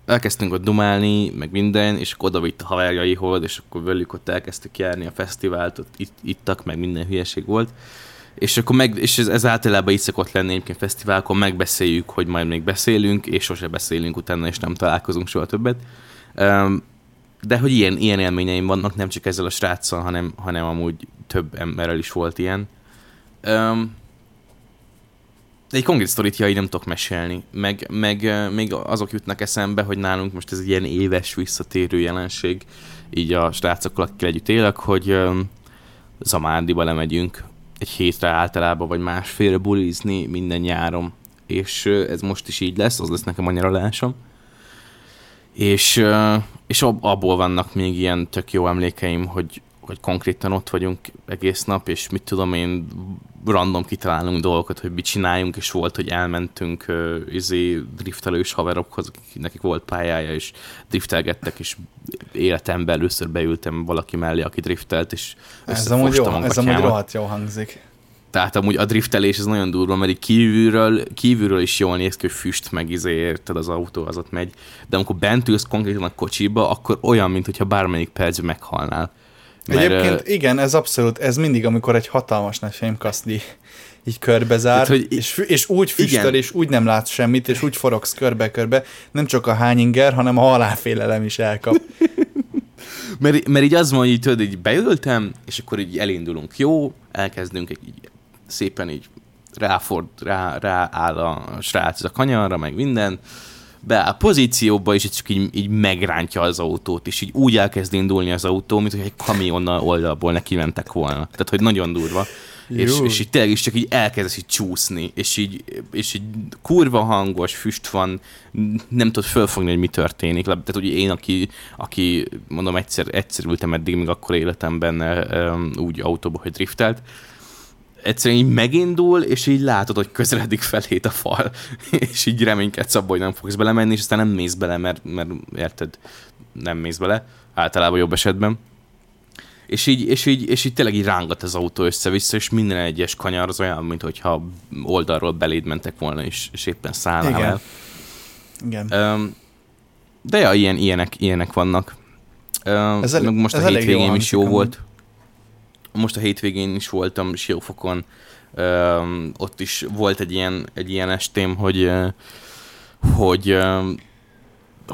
elkezdtünk ott dumálni, meg minden, és akkor odavitt a haverjaihoz, és akkor velük ott elkezdtük járni a fesztivált, ott itt, ittak, meg minden hülyeség volt. És akkor meg, és ez, ez általában így szokott lenni egyébként fesztiválkon, megbeszéljük, hogy majd még beszélünk, és sose beszélünk utána, és nem találkozunk soha többet. De hogy ilyen, ilyen élményeim vannak, nem csak ezzel a sráccal, hanem, hanem amúgy több emberrel is volt ilyen. Um, de egy konkrét sztorit ja, nem tudok mesélni. Meg, meg még azok jutnak eszembe, hogy nálunk most ez egy ilyen éves visszatérő jelenség, így a srácokkal, akikkel együtt élek, hogy um, Zamárdiba lemegyünk egy hétre általában, vagy másfélre bulizni minden nyáron. És ez most is így lesz, az lesz nekem a nyaralásom és, és abból vannak még ilyen tök jó emlékeim, hogy, hogy konkrétan ott vagyunk egész nap, és mit tudom én, random kitalálunk dolgokat, hogy mit csináljunk, és volt, hogy elmentünk uh, izé, driftelős haverokhoz, nekik volt pályája, és driftelgettek, és életemben először beültem valaki mellé, aki driftelt, és ez amúgy, jó, ez amúgy rohadt jó hangzik. Tehát amúgy a driftelés ez nagyon durva, mert így kívülről, kívülről is jól néz ki, hogy füst meg izé, érted, az autó az ott megy. De amikor bent ülsz konkrétan a kocsiba, akkor olyan, mintha bármelyik percben meghalnál. Mert, Egyébként igen, ez abszolút, ez mindig, amikor egy hatalmas nagy fémkaszti így körbezár, Tehát, hogy és, és úgy füstöl, igen. és úgy nem látsz semmit, és úgy forogsz körbe-körbe, nem csak a hányinger, hanem a halálfélelem is elkap. mert, mert így az van, hogy így, tudod, így beültem, és akkor így elindulunk. Jó, elkezdünk egy így szépen így ráford, rá, rááll a srác ez a kanyarra, meg minden, beáll pozícióba, és csak így, így megrántja az autót, és így úgy elkezd indulni az autó, mint hogy egy kamionnal oldalból neki mentek volna. Tehát, hogy nagyon durva. És, és így tényleg is csak így elkezdesz így csúszni, és így, és így kurva hangos, füst van, nem tudod fölfogni, hogy mi történik. Tehát ugye én, aki, aki mondom, egyszer, egyszer ültem eddig, még akkor életemben úgy autóba, hogy driftelt, egyszerűen így megindul, és így látod, hogy közeledik felét a fal, és így reménykedsz abban, hogy nem fogsz belemenni, és aztán nem mész bele, mert, mert érted, nem mész bele, általában jobb esetben. És így, és így, és így tényleg így rángat az autó össze-vissza, és minden egyes kanyar az olyan, mint hogyha oldalról beléd mentek volna, és, és éppen szállnál Igen. el. Igen. Um, de ja, ilyen, ilyenek, ilyenek vannak. Um, ez el, most ez a hétvégén is jó volt most a hétvégén is voltam Siófokon, ott is volt egy ilyen, egy ilyen estém, hogy, hogy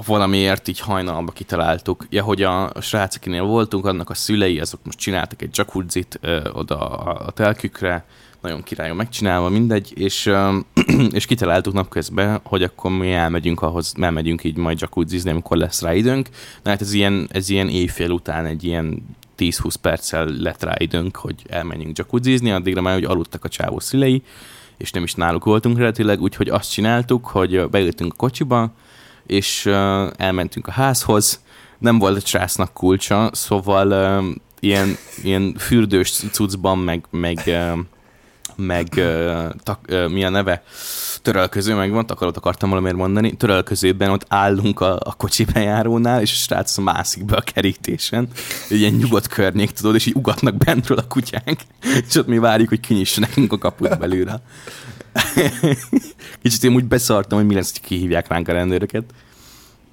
valamiért így hajnalba kitaláltuk. Ja, hogy a, a srác, voltunk, annak a szülei, azok most csináltak egy jacuzzit uh, oda a, a telkükre, nagyon királyon megcsinálva, mindegy, és, um, és kitaláltuk napközben, hogy akkor mi elmegyünk ahhoz, elmegyünk így majd jacuzzizni, amikor lesz rá időnk. Na hát ez ilyen, ez ilyen éjfél után egy ilyen 10-20 perccel lett rá időnk, hogy elmenjünk jacuzzizni, addigra már hogy aludtak a csávó szülei, és nem is náluk voltunk eredetileg, úgyhogy azt csináltuk, hogy beültünk a kocsiba, és elmentünk a házhoz, nem volt a császnak kulcsa, szóval ilyen, ilyen fürdős cuccban, meg, meg meg uh, tak, uh, mi a neve, törölköző megvan, takarót akartam valamiért mondani, törölközőben ott állunk a, a kocsi bejárónál, és a srác mászik be a kerítésen, egy ilyen nyugodt környék, tudod, és így ugatnak bentről a kutyánk, és ott mi várjuk, hogy kinyissa nekünk a kaput belőle. Kicsit én úgy beszartam, hogy mi lesz, hogy kihívják ránk a rendőröket.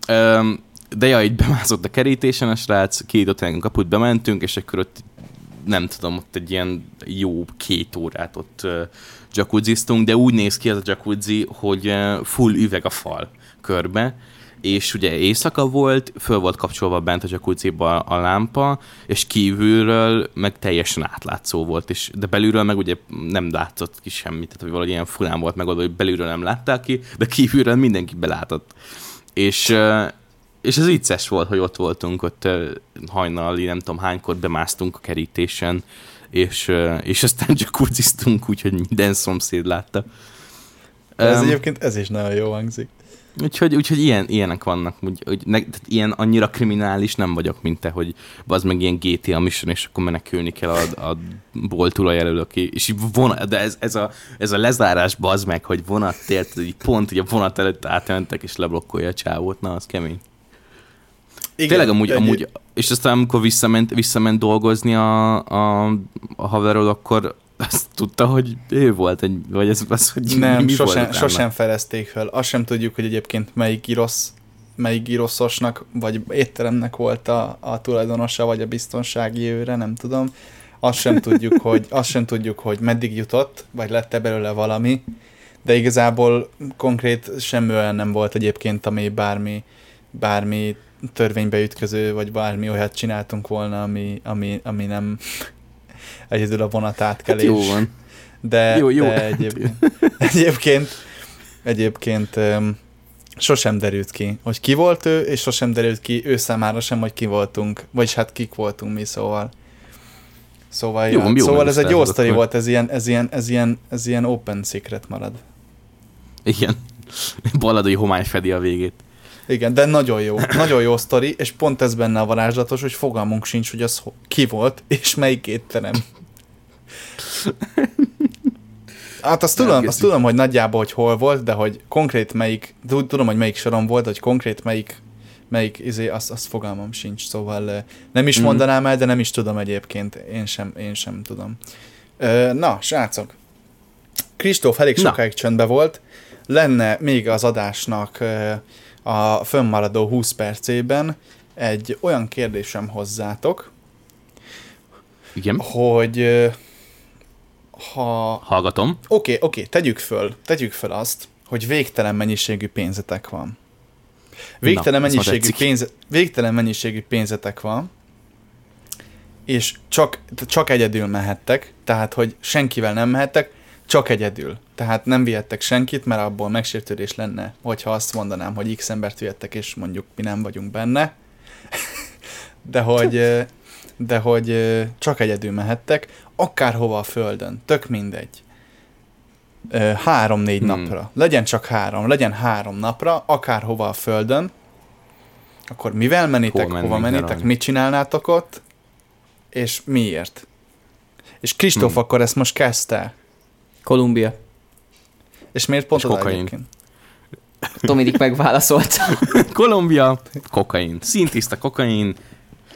Um, de ja, így bemászott a kerítésen a srác, két a kaput bementünk, és akkor ott nem tudom, ott egy ilyen jó két órát ott jacuzziztunk, de úgy néz ki az a jacuzzi, hogy uh, full üveg a fal körbe, és ugye éjszaka volt, föl volt kapcsolva bent a jacuzziba a lámpa, és kívülről meg teljesen átlátszó volt, és, de belülről meg ugye nem látszott ki semmit, tehát hogy valahogy ilyen fulán volt meg oda, hogy belülről nem látták ki, de kívülről mindenki belátott. És és ez vicces volt, hogy ott voltunk, ott hajnali, nem tudom hánykor bemásztunk a kerítésen, és, és aztán csak kuciztunk, úgyhogy minden szomszéd látta. Ez um, egyébként ez is nagyon jó hangzik. Úgyhogy, úgyhogy ilyen, ilyenek vannak, úgy, hogy ne, tehát ilyen annyira kriminális nem vagyok, mint te, hogy az meg ilyen GTA mission, és akkor menekülni kell a, a bolt tulaj aki, és vonat, de ez, ez, a, ez a lezárás bazd meg, hogy vonat tért, pont így a vonat előtt átmentek, és leblokkolja a csávót, na az kemény. Igen, Tényleg amúgy, egy... amúgy, és aztán amikor visszament, visszament dolgozni a, a, a haverod, akkor azt tudta, hogy ő volt egy, vagy ez az, hogy Nem, mi, sosem, volt sosem felezték fel. Azt sem tudjuk, hogy egyébként melyik girosz, melyik giroszosnak, vagy étteremnek volt a, a tulajdonosa, vagy a biztonsági őre, nem tudom. Azt sem tudjuk, hogy, azt sem tudjuk, hogy meddig jutott, vagy lett-e belőle valami, de igazából konkrét semmi olyan nem volt egyébként, ami bármi, bármi törvénybe ütköző, vagy bármi olyat csináltunk volna, ami, ami, ami nem egyedül a vonat átkelés. Hát jó van. De, jó, jó. de egyébként, egyébként, egyébként um, sosem derült ki, hogy ki volt ő, és sosem derült ki ő számára sem, hogy ki voltunk, vagyis hát kik voltunk mi, szóval. Szóval, jó, jó szóval ez egy jó sztori volt, ez ilyen, ez, ilyen, ez, ilyen, ez ilyen open secret marad. Igen. Balladai homály fedi a végét. Igen, de nagyon jó. Nagyon jó sztori, és pont ez benne a varázslatos, hogy fogalmunk sincs, hogy az ki volt, és melyik étterem. Hát azt tudom, azt tudom, hogy nagyjából, hogy hol volt, de hogy konkrét melyik, tudom, hogy melyik soron volt, hogy konkrét melyik, melyik izé, azt, azt fogalmam sincs, szóval nem is mm. mondanám el, de nem is tudom egyébként, én sem, én sem tudom. Na, srácok, Kristóf elég sokáig csöndbe volt, lenne még az adásnak a fönnmaradó 20 percében egy olyan kérdésem hozzátok, Igen. hogy ha... Hallgatom. Oké, okay, oké, okay, tegyük föl, tegyük föl azt, hogy végtelen mennyiségű pénzetek van. Végtelen, Na, mennyiségű, pénze, végtelen mennyiségű pénzetek van, és csak, csak egyedül mehettek, tehát, hogy senkivel nem mehettek, csak egyedül. Tehát nem vihettek senkit, mert abból megsértődés lenne, hogyha azt mondanám, hogy X embert vihettek, és mondjuk mi nem vagyunk benne. de hogy, de hogy csak egyedül mehettek, akárhova a földön, tök mindegy. Három-négy hmm. napra. Legyen csak három, legyen három napra, akárhova a földön, akkor mivel menitek, Hol hova menitek, mit csinálnátok ott, és miért? És Kristóf hmm. akkor ezt most kezdte. Kolumbia. És miért pont és oda kokain. egyébként? Dominik megválaszolta. Kolumbia, kokain. Szintiszta kokain.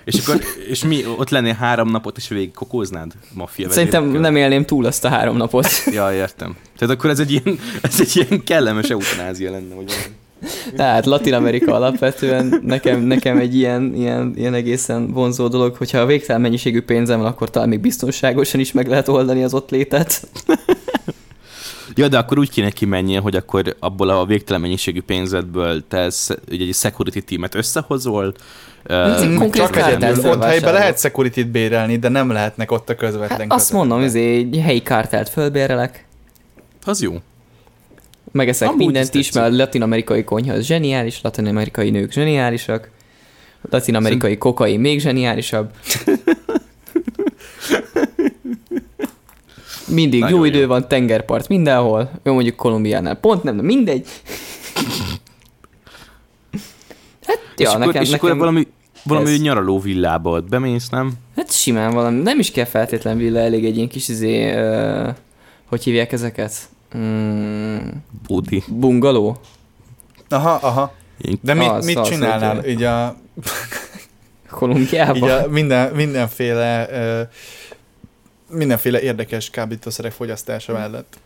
És akkor, és mi, ott lennél három napot, és végig kokóznád maffia Szerintem nem élném túl azt a három napot. ja, értem. Tehát akkor ez egy ilyen, ez egy ilyen kellemes eutanázia lenne, vagy valami. Tehát Latin Amerika alapvetően nekem, nekem egy ilyen, ilyen, ilyen egészen vonzó dolog, hogyha a végtelen mennyiségű pénzem van, akkor talán még biztonságosan is meg lehet oldani az ott létet. Ja, de akkor úgy kéne kimenjél, hogy akkor abból a végtelen mennyiségű pénzedből te ugye egy security teamet összehozol, Uh, csak egyedül. Ott helyben lehet security bérelni, de nem lehetnek ott a közvetlen hát Azt mondom, hogy egy helyi kártelt fölbérelek. Az jó. Megeszek Amúgy mindent is, mert a latin-amerikai konyha az zseniális, latin-amerikai nők zseniálisak, latin-amerikai kokai még zseniálisabb. Mindig Nagyon jó idő jó. van, tengerpart mindenhol. Jó, mondjuk Kolumbiánál pont nem, de mindegy. hát, ja, és nekem, akkor, és nekem akkor valami, valami ez... nyaraló villába ott bemész, nem? Hát simán valami, nem is kell feltétlen villa, elég egy ilyen kis izé, uh, hogy hívják ezeket? Mm, Bódi. bungaló? Aha, aha. De mit, Az, mit az, csinálnál? hogy- Így a, Kolumbiában? így a minden, mindenféle mindenféle érdekes kábítószerek fogyasztása mellett.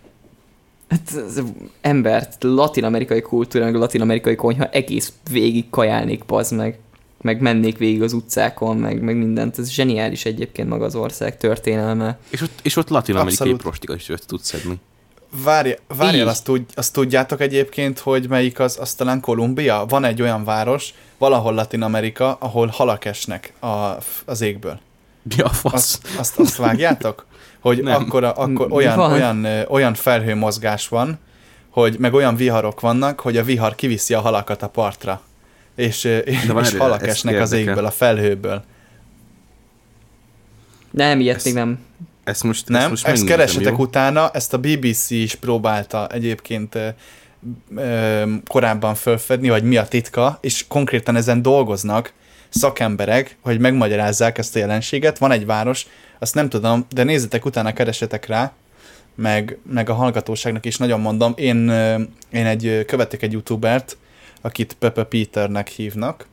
Hát az embert, latin-amerikai kultúra, meg latin-amerikai konyha egész végig kajálnék, bazd meg. Meg mennék végig az utcákon, meg, meg mindent. Ez zseniális egyébként maga az ország történelme. És ott, és ott latin-amerikai prostikat is tudsz szedni. Várj, várjál, azt, tud, azt tudjátok egyébként, hogy melyik az, az talán Kolumbia? Van egy olyan város, valahol Latin Amerika, ahol halak esnek a, az égből. Mi a fasz? Azt, azt, azt vágjátok? Hogy Nem. akkor, akkor olyan, van? olyan, olyan felhőmozgás van, hogy meg olyan viharok vannak, hogy a vihar kiviszi a halakat a partra. És, és várj, halak esnek az égből, a felhőből. Nem, ilyet Ez- még nem. Ezt most, Nem? ezt most Ezt keresetek jó? utána, ezt a BBC is próbálta egyébként ö, ö, korábban fölfedni, hogy mi a titka, és konkrétan ezen dolgoznak szakemberek, hogy megmagyarázzák ezt a jelenséget. Van egy város, azt nem tudom, de nézzetek utána, keresetek rá, meg, meg a hallgatóságnak is nagyon mondom. Én, én egy, követek egy youtubert, akit Pepe Peternek hívnak,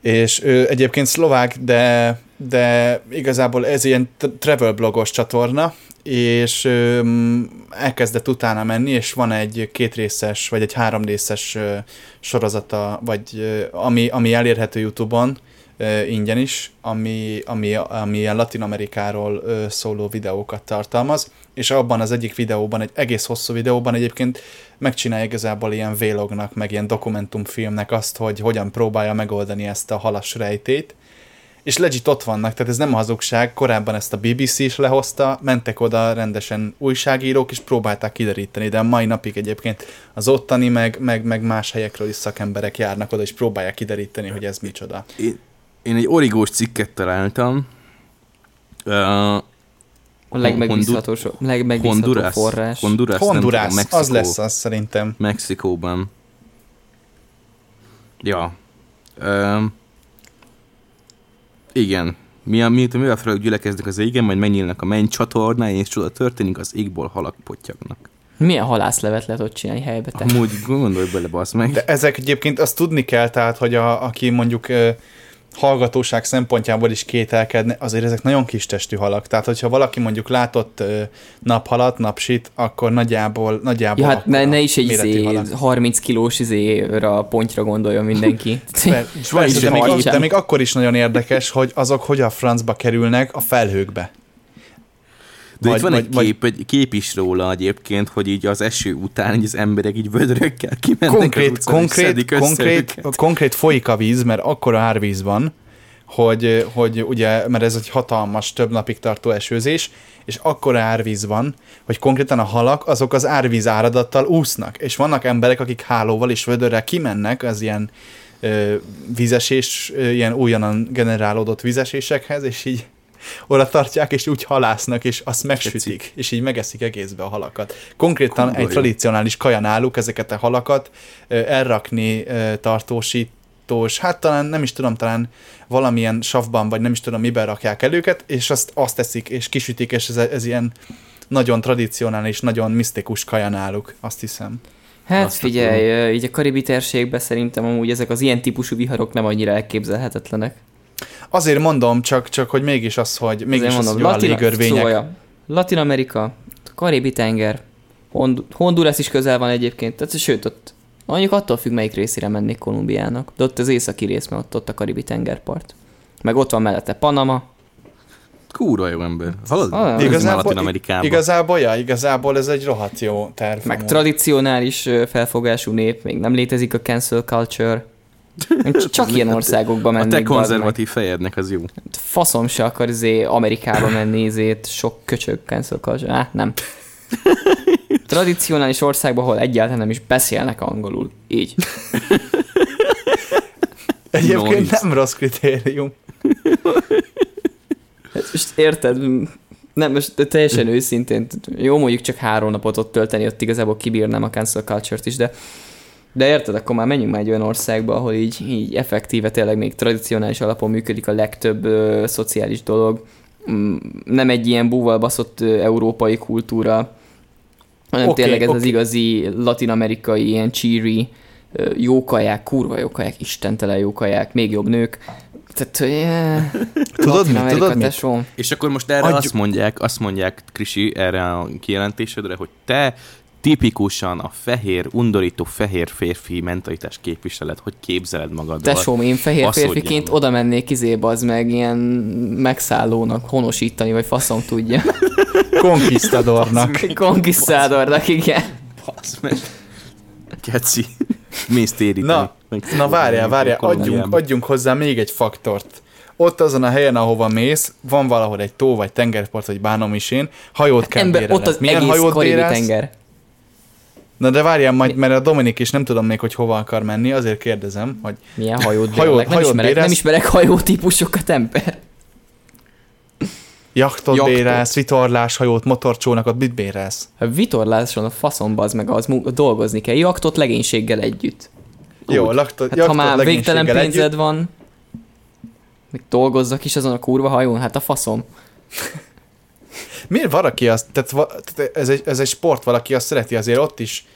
és ő egyébként szlovák, de, de igazából ez ilyen travel blogos csatorna, és öm, elkezdett utána menni, és van egy kétrészes, vagy egy háromrészes sorozata, vagy ami, ami elérhető YouTube-on, ingyen is, ami, ami, ami ilyen Latin Amerikáról szóló videókat tartalmaz, és abban az egyik videóban, egy egész hosszú videóban egyébként megcsinálja igazából ilyen vlognak, meg ilyen dokumentumfilmnek azt, hogy hogyan próbálja megoldani ezt a halas rejtét, és legit ott vannak, tehát ez nem hazugság, korábban ezt a BBC is lehozta, mentek oda rendesen újságírók, és próbálták kideríteni, de a mai napig egyébként az ottani, meg, meg, meg más helyekről is szakemberek járnak oda, és próbálják kideríteni, hogy ez micsoda. Én, én egy origós cikket találtam. Uh, A legmegbízható, legmegbízható Honduras. forrás. Honduras, Honduras, tudom, Mexikó, az lesz az szerintem. Mexikóban. Ja. Um, igen. Mi a, mi, mivel felől gyülekeznek az égen, majd megnyílnak a menny csatornái, és csoda történik, az égból halak potyagnak. Milyen halászlevet lehet ott csinálni helybe? Te? Amúgy gondolj bele, basz meg. De ezek egyébként azt tudni kell, tehát, hogy a, aki mondjuk hallgatóság szempontjából is kételkedne, azért ezek nagyon kis testű halak. Tehát, hogyha valaki mondjuk látott naphalat, napsit, akkor nagyjából, nagyjából Ja, hát ne, ne is egy izé, halak. 30 kilós izéra pontyra gondoljon mindenki. Persze, de, még, de még akkor is nagyon érdekes, hogy azok hogy a francba kerülnek a felhőkbe. De itt van egy kép, egy kép is róla egyébként, hogy így az eső után így az emberek így vödrökkel kimennek az Konkrét, utcán, és konkrét, konkrét, őket. konkrét folyik a víz, mert akkora árvíz van, hogy, hogy ugye, mert ez egy hatalmas, több napig tartó esőzés, és akkora árvíz van, hogy konkrétan a halak azok az árvíz áradattal úsznak, és vannak emberek, akik hálóval és vödörrel kimennek az ilyen ö, vízesés, ö, ilyen újonnan generálódott vízesésekhez, és így oda tartják, és úgy halásznak, és azt megsütik, és így megeszik egészbe a halakat. Konkrétan Kurva egy jó. tradicionális kaja náluk ezeket a halakat elrakni ö, tartósítós, hát talán nem is tudom, talán valamilyen savban, vagy nem is tudom miben rakják el őket, és azt, azt teszik, és kisütik, és ez, ez ilyen nagyon tradicionális, nagyon misztikus kaja náluk, azt hiszem. Hát Azt figyelj, így a karibi térségben szerintem amúgy ezek az ilyen típusú viharok nem annyira elképzelhetetlenek. Azért mondom, csak, csak hogy mégis az, hogy mégis Azért az, mondom, hogy olyan Latin, légörvények. szóval, Latin Amerika, Karibi tenger, Hond- Honduras is közel van egyébként, tehát sőt ott mondjuk attól függ, melyik részére mennék Kolumbiának. De ott az északi rész, mert ott, ott a Karibi tengerpart. Meg ott van mellette Panama. Kurva jó ember. Hallod? Ah, Igazából, Latin Amerikában. igazából, ja, igazából ez egy rohadt jó terv. Meg amúgy. tradicionális felfogású nép, még nem létezik a cancel culture. Csak- ilyen országokba A mennék. te bazd meg. konzervatív fejednek az jó. Faszom se akar izé Amerikába menni izét, sok köcsög cancel culture. Á, nem. Tradicionális országban, ahol egyáltalán nem is beszélnek angolul. Így. Egyébként Nice. nem rossz kritérium. Hát most érted? Nem, most teljesen őszintén, jó mondjuk csak három napot ott tölteni, ott igazából kibírnám a cancel culture-t is, de de érted, akkor már menjünk már egy olyan országba, ahol így, így effektíve tényleg még tradicionális alapon működik a legtöbb ö, szociális dolog. mm, nem egy ilyen búval baszott ö, európai kultúra, hanem Oké, tényleg ez az oké. igazi latin-amerikai ilyen cheery, ö, jó kaják, kurva jó kaják, istentelen jó kaják, még jobb nők. Tehát, eh, Tudod? Latin-Amerika, Tudod mit? tesó. És akkor most erre Adjuk- azt mondják, azt mondják, Krisi, erre a kijelentésedre, hogy te tipikusan a fehér, undorító fehér férfi mentalitás képviseled, hogy képzeled magaddal. Tesóm, én fehér Baszódjál férfiként oda mennék izébe, az meg ilyen megszállónak honosítani, vagy faszom tudja. Conquistadornak. Conquistadornak, igen. Basz meg. Keci. Mész téríteni. Na, Na várjál, várjál, adjunk, adjunk hozzá még egy faktort. Ott azon a helyen, ahova mész, van valahol egy tó, vagy tengerpart, vagy bánom is én, hajót kell Ember, bérelned. ott az Milyen egész hajót karibi bérelsz? tenger. Na de várjál majd, mert a Dominik is nem tudom még, hogy hova akar menni, azért kérdezem, hogy Milyen hajót Hajót- bérlek? Nem, hajót ismerek, nem bérelsz? ismerek hajótípusokat, ember. jachtot Jachtot. bérelsz, vitorlás hajót, motorcsónakot, mit bérelsz? A vitorláson a faszomba az meg az dolgozni kell. Jaktot legénységgel együtt. Jó, Úgy. laktot, Hát ha már végtelen pénzed együtt. van, még dolgozzak is azon a kurva hajón, hát a faszom. Miért valaki azt, tehát, va, tehát ez, egy, ez egy sport, valaki azt szereti, azért ott is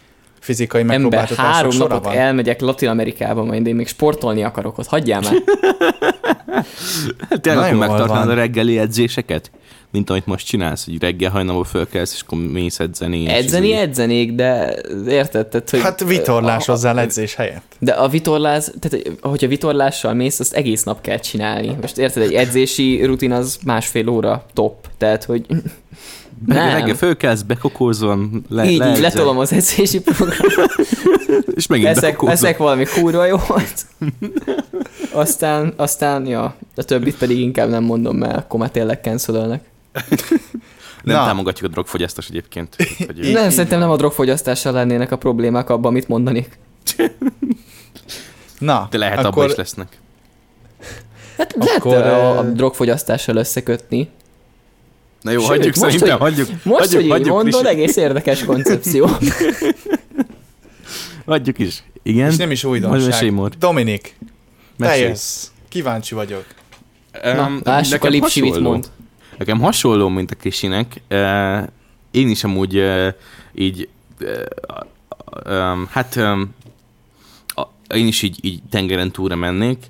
fizikai Ember, megpróbáltatások három sora napot van. elmegyek Latin Amerikába, majd én még sportolni akarok ott, hagyjál már. Tényleg van. a reggeli edzéseket? Mint amit most csinálsz, hogy reggel hajnalban fölkelsz, és akkor mész edzeni. és Edzeni izé- edzenék, de érted? Tehát, hogy Hát vitorlásozzál edzés helyett. De a vitorláz, tehát hogyha vitorlással mész, azt egész nap kell csinálni. Most érted, egy edzési rutin az másfél óra top. Tehát, hogy nem. reggel fölkelsz, bekokózol, le, így, így leedzel, letolom az edzési programot, és megint eszek, eszek valami kurva jót. Aztán, aztán, ja, a többit pedig inkább nem mondom, mert akkor már tényleg cancelölnek. Nem Na. támogatjuk a drogfogyasztást egyébként. Hogy Nem, szerintem nem a drogfogyasztással lennének a problémák abban, amit mondanék. Na, de lehet akkor abban is lesznek. Hát Akkor, lehet a, a drogfogyasztással összekötni. Na jó, Sőt, hagyjuk most, szerintem, hogy- hagyjuk. Most, hagyjuk, hogy így hagyjuk mondod, is. egész érdekes koncepció. Hagyjuk is. Igen? és nem is újdonság. Dominik, te jössz. Kíváncsi vagyok. Na, Öm, lássuk a Lipsi mit mond. Nekem hasonló, mint a Krisinek. Uh, én is amúgy így, hát én is így, így tengeren túlra mennék.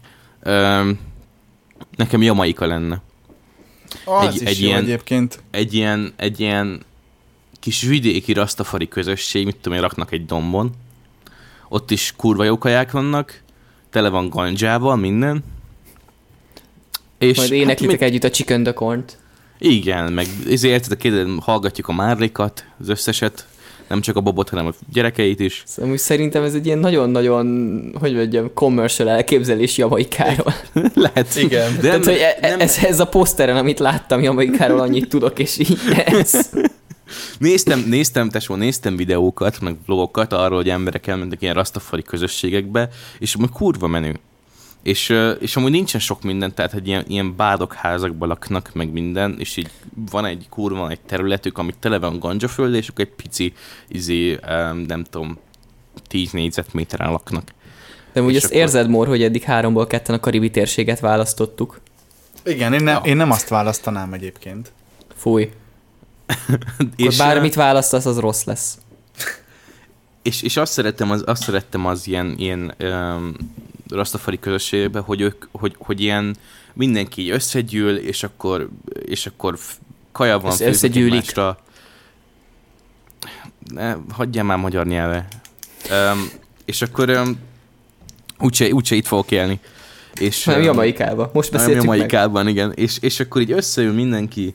Nekem Jamaika lenne. Az Egy- is egy jó ilyen- egyébként. Egy ilyen, egy ilyen kis vidéki rastafari közösség, mit tudom én, raknak egy dombon. Ott is kurva jó kaják vannak, tele van gandzsával, minden. És Majd hát éneklitek még- együtt a Chicken the Corn-t. Igen, meg ezért érted, kérdez, hallgatjuk a Márlikat, az összeset, nem csak a Bobot, hanem a gyerekeit is. Szóval úgy szerintem ez egy ilyen nagyon-nagyon, hogy mondjam, commercial elképzelés Jamaikáról. Lehet. Igen. De Tehát, hogy e- nem, ez, ez a poszteren, amit láttam Jamaikáról, annyit tudok, és így ez. néztem, néztem, tesó, néztem videókat, meg vlogokat arról, hogy emberek elmentek ilyen rastafari közösségekbe, és amúgy kurva menő. És, és amúgy nincsen sok minden, tehát hogy ilyen, ilyen bádokházakban laknak, meg minden, és így van egy kurva van egy területük, amit tele van gandzsaföld, és akkor egy pici, izé, em, nem tudom, 10 négyzetméteren laknak. De úgy azt akkor- érzed, Mór, hogy eddig háromból ketten a karibi térséget választottuk. Igen, én, ne, Ja. én nem azt választanám egyébként. Fúj. És, bármit választasz, az rossz lesz. És, és azt szerettem az, azt szerettem az ilyen, ilyen um, rastafari közösségbe, hogy ők, hogy, hogy ilyen mindenki összegyűl, és akkor, és akkor kaja van, összegyűlik. Ne, hagyjál már magyar nyelve. Um, és akkor um, úgyse, úgyse itt fogok élni. És, Nem, öm, Jamaikába. Most nem beszéltük meg. Jamaikában, igen. És, és akkor így összejön mindenki,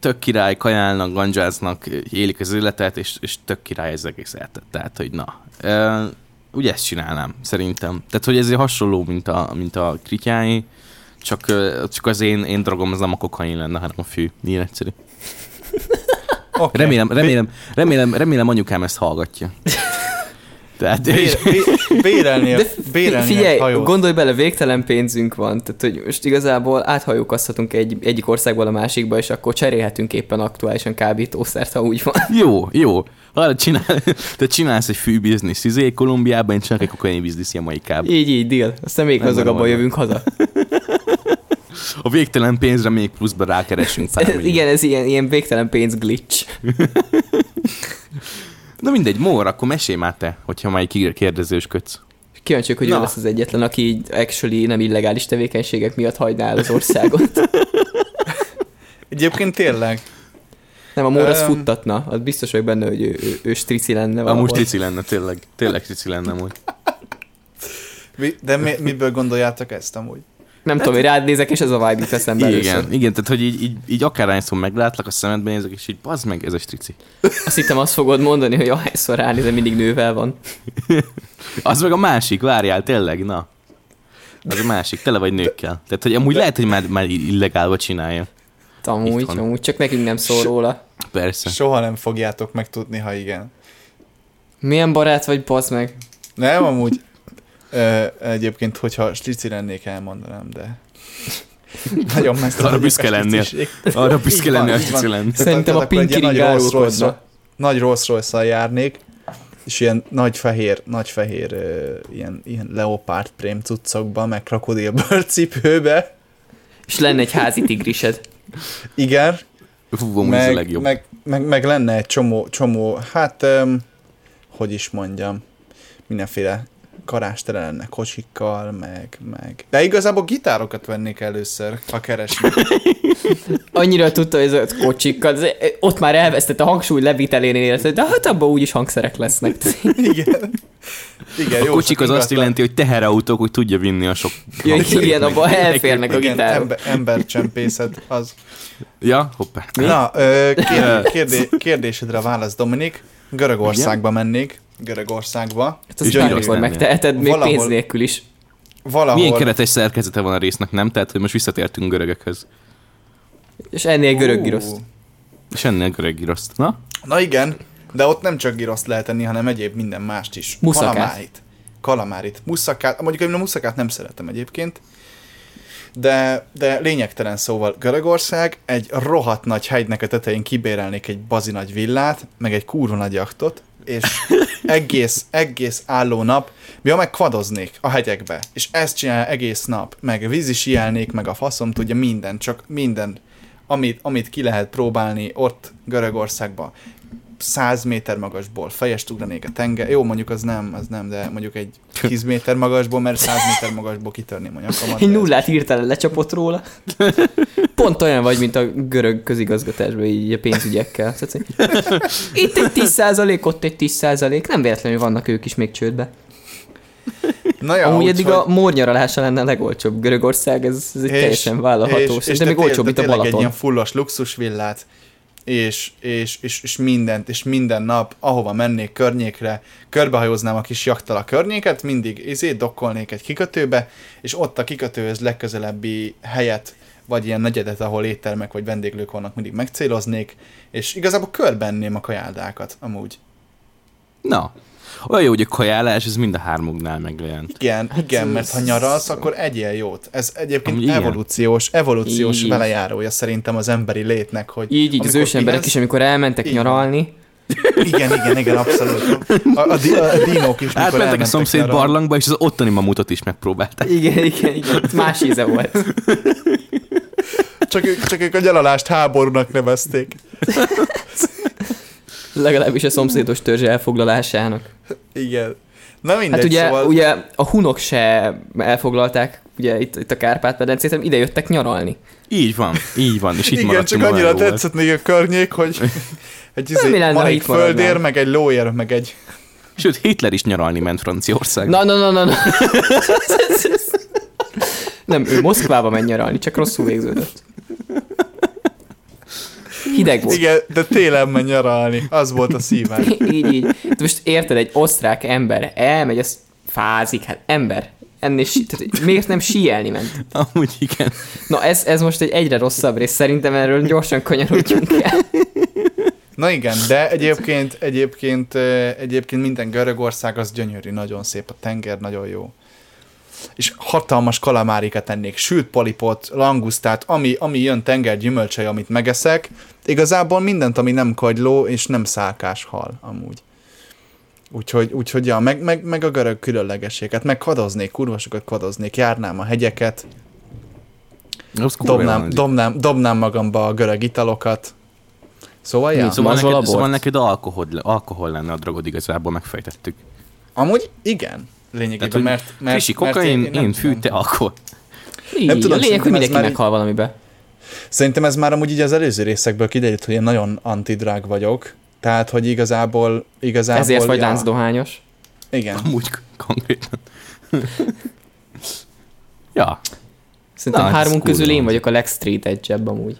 tök király, kajálnak, gandzsáznak, élik az életet, és, és tök király ez egész életet. Tehát, hogy na. Ugye ezt csinálnám, szerintem. Tehát, hogy ezért hasonló, mint a, mint a krityái, csak, csak az én, én drogom az nem a kokain lenne, hanem a fű. Ilyen egyszerű. Okay. Remélem, remélem, remélem, remélem anyukám ezt hallgatja. Tehát, Bér, bé, bérelni, De bérelni figyelj, egy hajót. gondolj bele, végtelen pénzünk van. Tehát, hogy most igazából áthajókozhatunk egy, egyik országból a másikba, és akkor cserélhetünk éppen aktuálisan kábítószert, ha úgy van. Jó, jó. Ha csinál, te csinálsz egy fűbiznisz izé, Kolumbiában, én csinálok egy kokain biznisz Jamaikában. Így, így, deal. Aztán még van. jövünk haza. A végtelen pénzre még pluszba rákeresünk pár igen, ez ilyen, ilyen végtelen pénz glitch. Na mindegy, Mór, akkor mesélj már te, hogyha már egy kérdezősködsz. Kíváncsiak, hogy ő Na. lesz az egyetlen, aki így actually nem illegális tevékenységek miatt hagyná el az országot. Egyébként tényleg. Nem, a Mór az Öm. futtatna. Az biztos vagyok benne, hogy ő, ő, ő strici lenne valahol. Amúgy trici lenne, tényleg. Tényleg trici lenne amúgy. De mi, miből gondoljátok ezt amúgy? Nem tudom, hogy rád nézek, és ez a vibe eszembe először. Igen, igen, tehát hogy így, így, így akárhányszor meglátlak, a szemedbe nézek, és így bazd meg, ez a strici. Azt hittem azt fogod mondani, hogy ahányszor ránézem, mindig nővel van. Az meg a másik, várjál, tényleg, na. Az a másik, tele vagy nőkkel. Tehát, hogy amúgy lehet, hogy már, már illegálba csinálja. Amúgy, Itt van. amúgy, csak nekünk nem szól róla. Persze. Soha nem fogjátok megtudni, ha igen. Milyen barát vagy, bazd meg? Nem, amúgy ö, egyébként, hogyha strici lennék, elmondanám, de nagyon messze Arra büszke lennél. Arra büszke lenni, hogy így van. trici lenni. Szerintem a akkor egy ilyen Pinky nagy Ring Rolls árulkodna. Nagy Rolls royce járnék, és ilyen nagy fehér, nagy fehér ilyen, ilyen leopárt prém cuccokba, meg krokodilbőr cipőbe. És lenne egy házi tigrised. Igen, Fú, ez a meg, legjobb. meg, meg, meg, lenne egy csomó, csomó hát, öm, hogy is mondjam, mindenféle karástere lenne kocsikkal, meg, meg... De igazából gitárokat vennék először, ha keresnék. Annyira tudta, hogy ez a kocsikkal, ez- ott már elvesztett a hangsúly levitelénél, érted, de hát abban úgyis hangszerek lesznek. Igen. Igen, A jó, kocsik az azt jelenti, hogy teherautók, hogy tudja vinni a sok... Ja, igen, abban elférnek a gitárok. ember, embercsempészet, az. Ja, hoppá. Na, kérdé, kérdé, kérdésedre válasz, Dominik. Görögországba mennék. Görögországba. Hát azt bármikor írsz megteheted, még Valahol- pénz nélkül is. Valahol... Milyen keretes szerkezete van a résznek, nem? Tehát, hogy most visszatértünk görögökhöz. És ennél görög giroszt. És ennél görög giroszt. Na? Na igen, de ott nem csak giroszt lehet enni, hanem egyéb minden mást is. Muszakát. Kalamárit. Kalamárit. Muszakát. Mondjuk én a muszakát nem szeretem egyébként. De, de lényegtelen szóval Görögország egy rohadt nagy hegynek a tetején kibérelnék egy bazi nagy villát, meg egy kurva nagy jachtot, és egész, egész álló nap, ja, meg kvadoznék a hegyekbe, és ezt csinál egész nap, meg vízi sielnék, meg a faszom tudja minden, csak minden, amit, amit ki lehet próbálni ott Görögországban. 100 méter magasból fejest ugranék a tenger. Jó, mondjuk az nem, az nem, de mondjuk egy 10 méter magasból, mert 100 méter magasból kitörném a nyakamat. Egy de nullát hirtelen lecsapott róla. Pont olyan vagy, mint a görög közigazgatásban, így a pénzügyekkel. Hogy Itt egy 10 ott egy 10 Nem véletlenül vannak ők is még csődbe. Na Ja, Amúgy eddig úgyhogy- a mórnyaralása lenne a legolcsóbb. Görögország, ez, ez egy teljesen vállalható. Szerintem még te- olcsóbb, te mint a tényleg egy Balaton. ilyen fullos luxusvillát, és, és, és, és mindent, és minden nap, ahova mennék környékre, körbehajóznám a kis jaktal a környéket, mindig izé dokkolnék egy kikötőbe, és ott a kikötőhöz legközelebbi helyet, vagy ilyen negyedet, ahol éttermek vagy vendéglők vannak, mindig megcéloznék, és igazából körbenném a kajáldákat, amúgy. Na. Olyan jó, hogy a kajálás, ez mind a hármunknál megjelent. Igen, Hát igen, ez- mert ha nyaralsz, akkor egyél jót. Ez egyébként Amúgy igen. evolúciós, evolúciós Így. velejárója szerintem az emberi létnek, hogy Így, így az ősemberek is, amikor elmentek Így nyaralni, Igen, igen, igen, abszolút. A, a, di- a dinók is, mikor Átmentek a szomszéd nyaralni. barlangba, és az ottani mamutot is megpróbálták. Igen, igen, igen. Más íze volt. Csak ők, csak ők a gyalalást háborúnak nevezték. Legalábbis a szomszédos törzs elfoglalásának. Igen. Na mindegy, Hát ugye, szóval... ugye a hunok se elfoglalták ugye itt, itt a Kárpát-medencét, ide jöttek nyaralni. Így van, így van, és itt igen, csak annyira tetszett még a környék, hogy egy izé, van egy földér, meg egy lóér, meg egy... Sőt, Hitler is nyaralni ment Franciaországba. Na, na, na, na, na. Nem, ő Moszkvába megy nyaralni, csak rosszul végződött. Hideg volt. Igen, de télen megy nyaralni. Az volt a szívás. így, így. De most érted, egy osztrák ember elmegy, az fázik, hát ember. Ennél si- tehát, miért nem síelni ment? Amúgy igen. Na ez, ez most egy egyre rosszabb rész, szerintem erről gyorsan kanyarodjunk el. Na igen, de egyébként, egyébként, egyébként minden Görögország az gyönyörű, nagyon szép, a tenger nagyon jó. És hatalmas kalamárikat ennék, sült polipot, langusztát, ami, ami jön tenger gyümölcsei, amit megeszek. Igazából mindent, ami nem kagyló és nem szálkás hal, amúgy. Úgyhogy, úgyhogy ja, meg, meg, meg a görög különlegességet, meg kvadoznék, kurva sokat kvadoznék, járnám a hegyeket, Dobnám, dobnám, dobnám magamba a görög italokat. Szóval, ja. Szóval Mazsola neked, bort. szóval neked alkohol, alkohol lenne a drogod igazából, megfejtettük. Amúgy igen. Lényegében, Tehát, mert, mert, Krisi, mert kokain, nem én fű, tudom. te alkohol. Így, Nem tudom, a lényeg, hogy mindenki meghal valamibe. Szerintem ez már amúgy így az előző részekből kiderült, hogy én nagyon antidrág vagyok. Tehát, hogy igazából... igazából Ezért vagy ja, láncdohányos. Igen. Amúgy konkrétan. ja. Szerintem Na, ez hármunk kurva közül én van. vagyok a legstreet edge amúgy.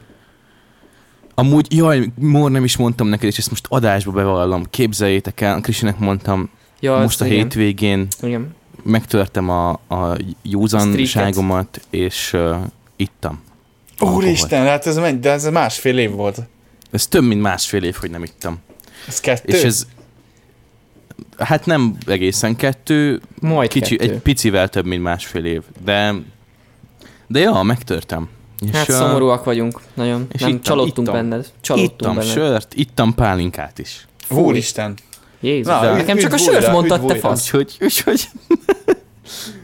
Amúgy, jaj, mór nem is mondtam neked, és ezt most adásba bevallom. Képzeljétek el, Krisinek mondtam, Ja, most a igen. hétvégén Igen. megtörtem a, a józanságomat, és uh, ittam. Úristen, hát ez megy, de ez másfél év volt. Ez több, mint másfél év, hogy nem ittam. Ez kettő? És ez, hát nem egészen kettő, Majd kicsi, kettő. egy picivel több, mint másfél év, de, de ja, megtörtem. És, Hát ö, szomorúak vagyunk, nagyon. és Nem, ittam- csalódtunk ittam. benned. Csalódtunk Ittam benned. sört, ittam pálinkát is. Úristen. Jézus, Na, nekem csak a üdv sört mondtad, te fasz. Úgyhogy, úgyhogy...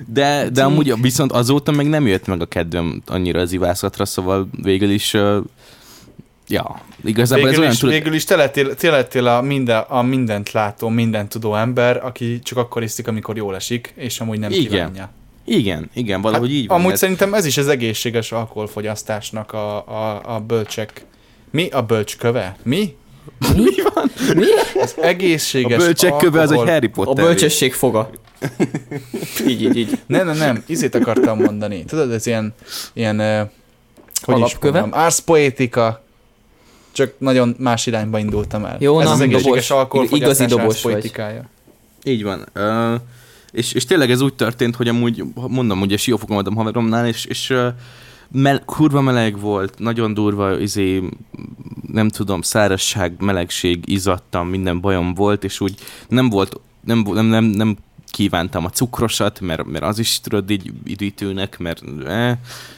De, de amúgy viszont azóta meg nem jött meg a kedvem annyira az ivászatra, szóval végül is... Uh, ja, igazából ez Végül olyan is, tudod... végül is te lettél, te lettél a, minden, a mindent látó, mindent tudó ember, aki csak akkor iszik, amikor jól esik, és amúgy nem Igen. kívánja. Igen, igen, valahogy így van. Amúgy mert- szerintem ez is az egészséges alkoholfogyasztásnak a, a, a bölcsek. Mi a bölcsköve? Mi? Mi van? Mi? Az egészséges A bölcsekköve az egy Harry A Potter. bölcsesség foga. így, így, így. Nem, nem, nem, izét akartam mondani. Tudod, ez ilyen, ilyen uh, hogy is Alapköve? mondjam, ars poetica, csak nagyon más irányba indultam el. Jó, ez na, az egészséges alkoholfogyasztás Igazi dobos ars vagy. poetikája. Így van. Uh, és, és tényleg ez úgy történt, hogy amúgy, mondom, ugye siófokon voltam haveromnál, és, és uh, mel- kurva meleg volt, nagyon durva, izé, nem tudom, szárazság, melegség, izzadtam, minden bajom volt, és úgy nem volt, nem, nem, nem, nem kívántam a cukrosat, mert, mert az is tudod így üdítőnek, mert eh,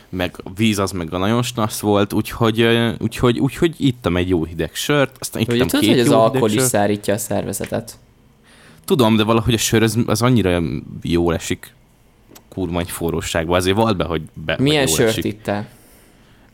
meg a víz az meg a nagyon snasz volt, úgyhogy, eh, úgyhogy, úgyhogy ittam egy jó hideg sört, aztán Ugye ittam tudod, két hogy az jó alkohol is szárítja a szervezetet. Tudom, de valahogy a sör az, az annyira jól esik kurva egy forróságban. Azért vald be, hogy be, Milyen sört esik. ittál?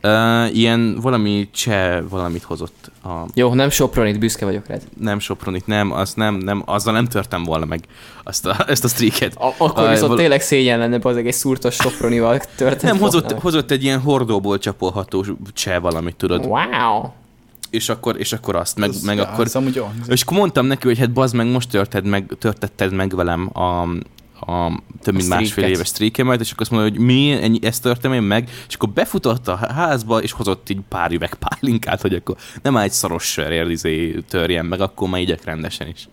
Uh, ilyen valami cseh valamit hozott. A, Jó, nem Sopronit, büszke vagyok rád. nem Sopronit, nem, az nem, nem, azzal nem törtem volna meg azt a, ezt a streaket. A- akkor viszont val- tényleg szégyen lenne, az egy szúrtos Sopronival történt. Nem, hozott, hozott egy ilyen hordóból csapolható cseh valamit, tudod. Wow. És akkor, és akkor azt, meg, Az- meg ja, akkor... Ez amúgy jó. És akkor mondtam neki, hogy hát bazd meg, most törted meg, törtetted meg velem a, a több mint A másfél éves streakemet, és akkor azt mondja, hogy mi, ennyi, ezt törtem én meg, és akkor befutott a házba, és hozott így pár üveg pálinkát, hogy akkor nem egy szaros sörért izé törjen meg, akkor már igyek rendesen is.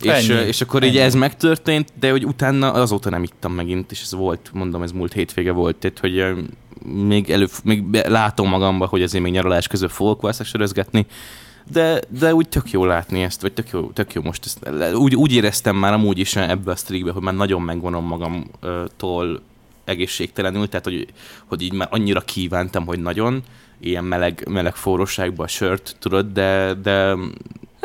És, Ennyi. és akkor így Ennyi. ez megtörtént, de hogy utána azóta nem ittam megint, és ez volt, mondom, ez múlt hétvége volt, tehát hogy még, elő, még látom magamba, hogy azért még nyaralás közben fogok valószínűleg sörözgetni, de, de úgy tök jó látni ezt, vagy tök jó, tök jó most ezt. Úgy, úgy éreztem már amúgy is ebbe a streakbe, hogy már nagyon megvonom magamtól egészségtelenül, tehát hogy, hogy így már annyira kívántam, hogy nagyon ilyen meleg, meleg forróságba a sört, tudod, de, de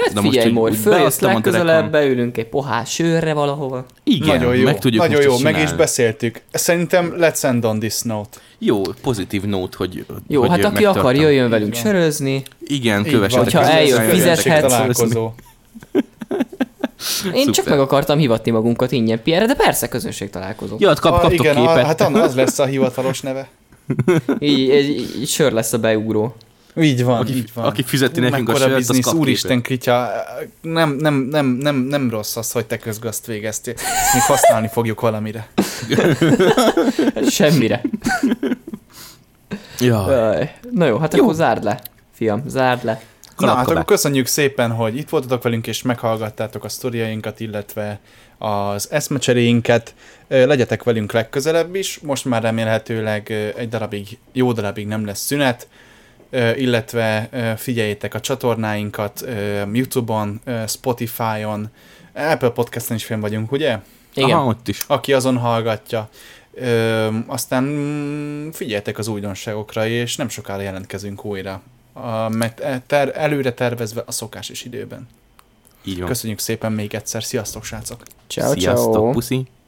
Hát De most, figyelj, Mór, úgy följössz legközelebb, beülünk egy pohár sörre valahova. igen, nagyon jó, meg tudjuk nagyon most jó, meg is beszéltük. Szerintem let's end on this note. Jó, pozitív nót, hogy Jó, hogy hát aki megtartom. akar, jöjjön velünk van. sörözni. Igen, kövessetek. Hogyha eljön, fizethetsz. Találkozó. Én csak Szuper. meg akartam hivatni magunkat ingyen Pierre, de persze közönség találkozó. Ja, hát kap, Ah, kaptok igen, a, képet. hát az lesz a hivatalos neve. Így, így, így sör lesz a beugró. Így van, Aki- így van. aki fizeti Ú, nekünk a sört, az biznisz, kap Úristen, Kritya, nem, nem, nem, nem, nem rossz az, hogy te közgazt végeztél. Ezt még használni fogjuk valamire. Semmire. Ja, Jaj. Na jó, hát Jó. akkor zárd le, fiam, zárd le. Na, hát akkor köszönjük szépen, hogy itt voltatok velünk, és meghallgattátok a sztoriainkat, illetve az eszmecseréinket. Legyetek velünk legközelebb is, most már remélhetőleg egy darabig, jó darabig nem lesz szünet, illetve figyeljétek a csatornáinkat YouTube-on, Spotify-on, Apple Podcast-en is fenn vagyunk, ugye? Igen. Aha, ott is. aki azon hallgatja. Ö, aztán mm, figyeljetek az újdonságokra, és nem sokára jelentkezünk újra. A, mert ter, előre tervezve a szokásos időben. Így van. Köszönjük szépen még egyszer, sziasztok srácok! Ciao, Sziasztok, ciao. puszi.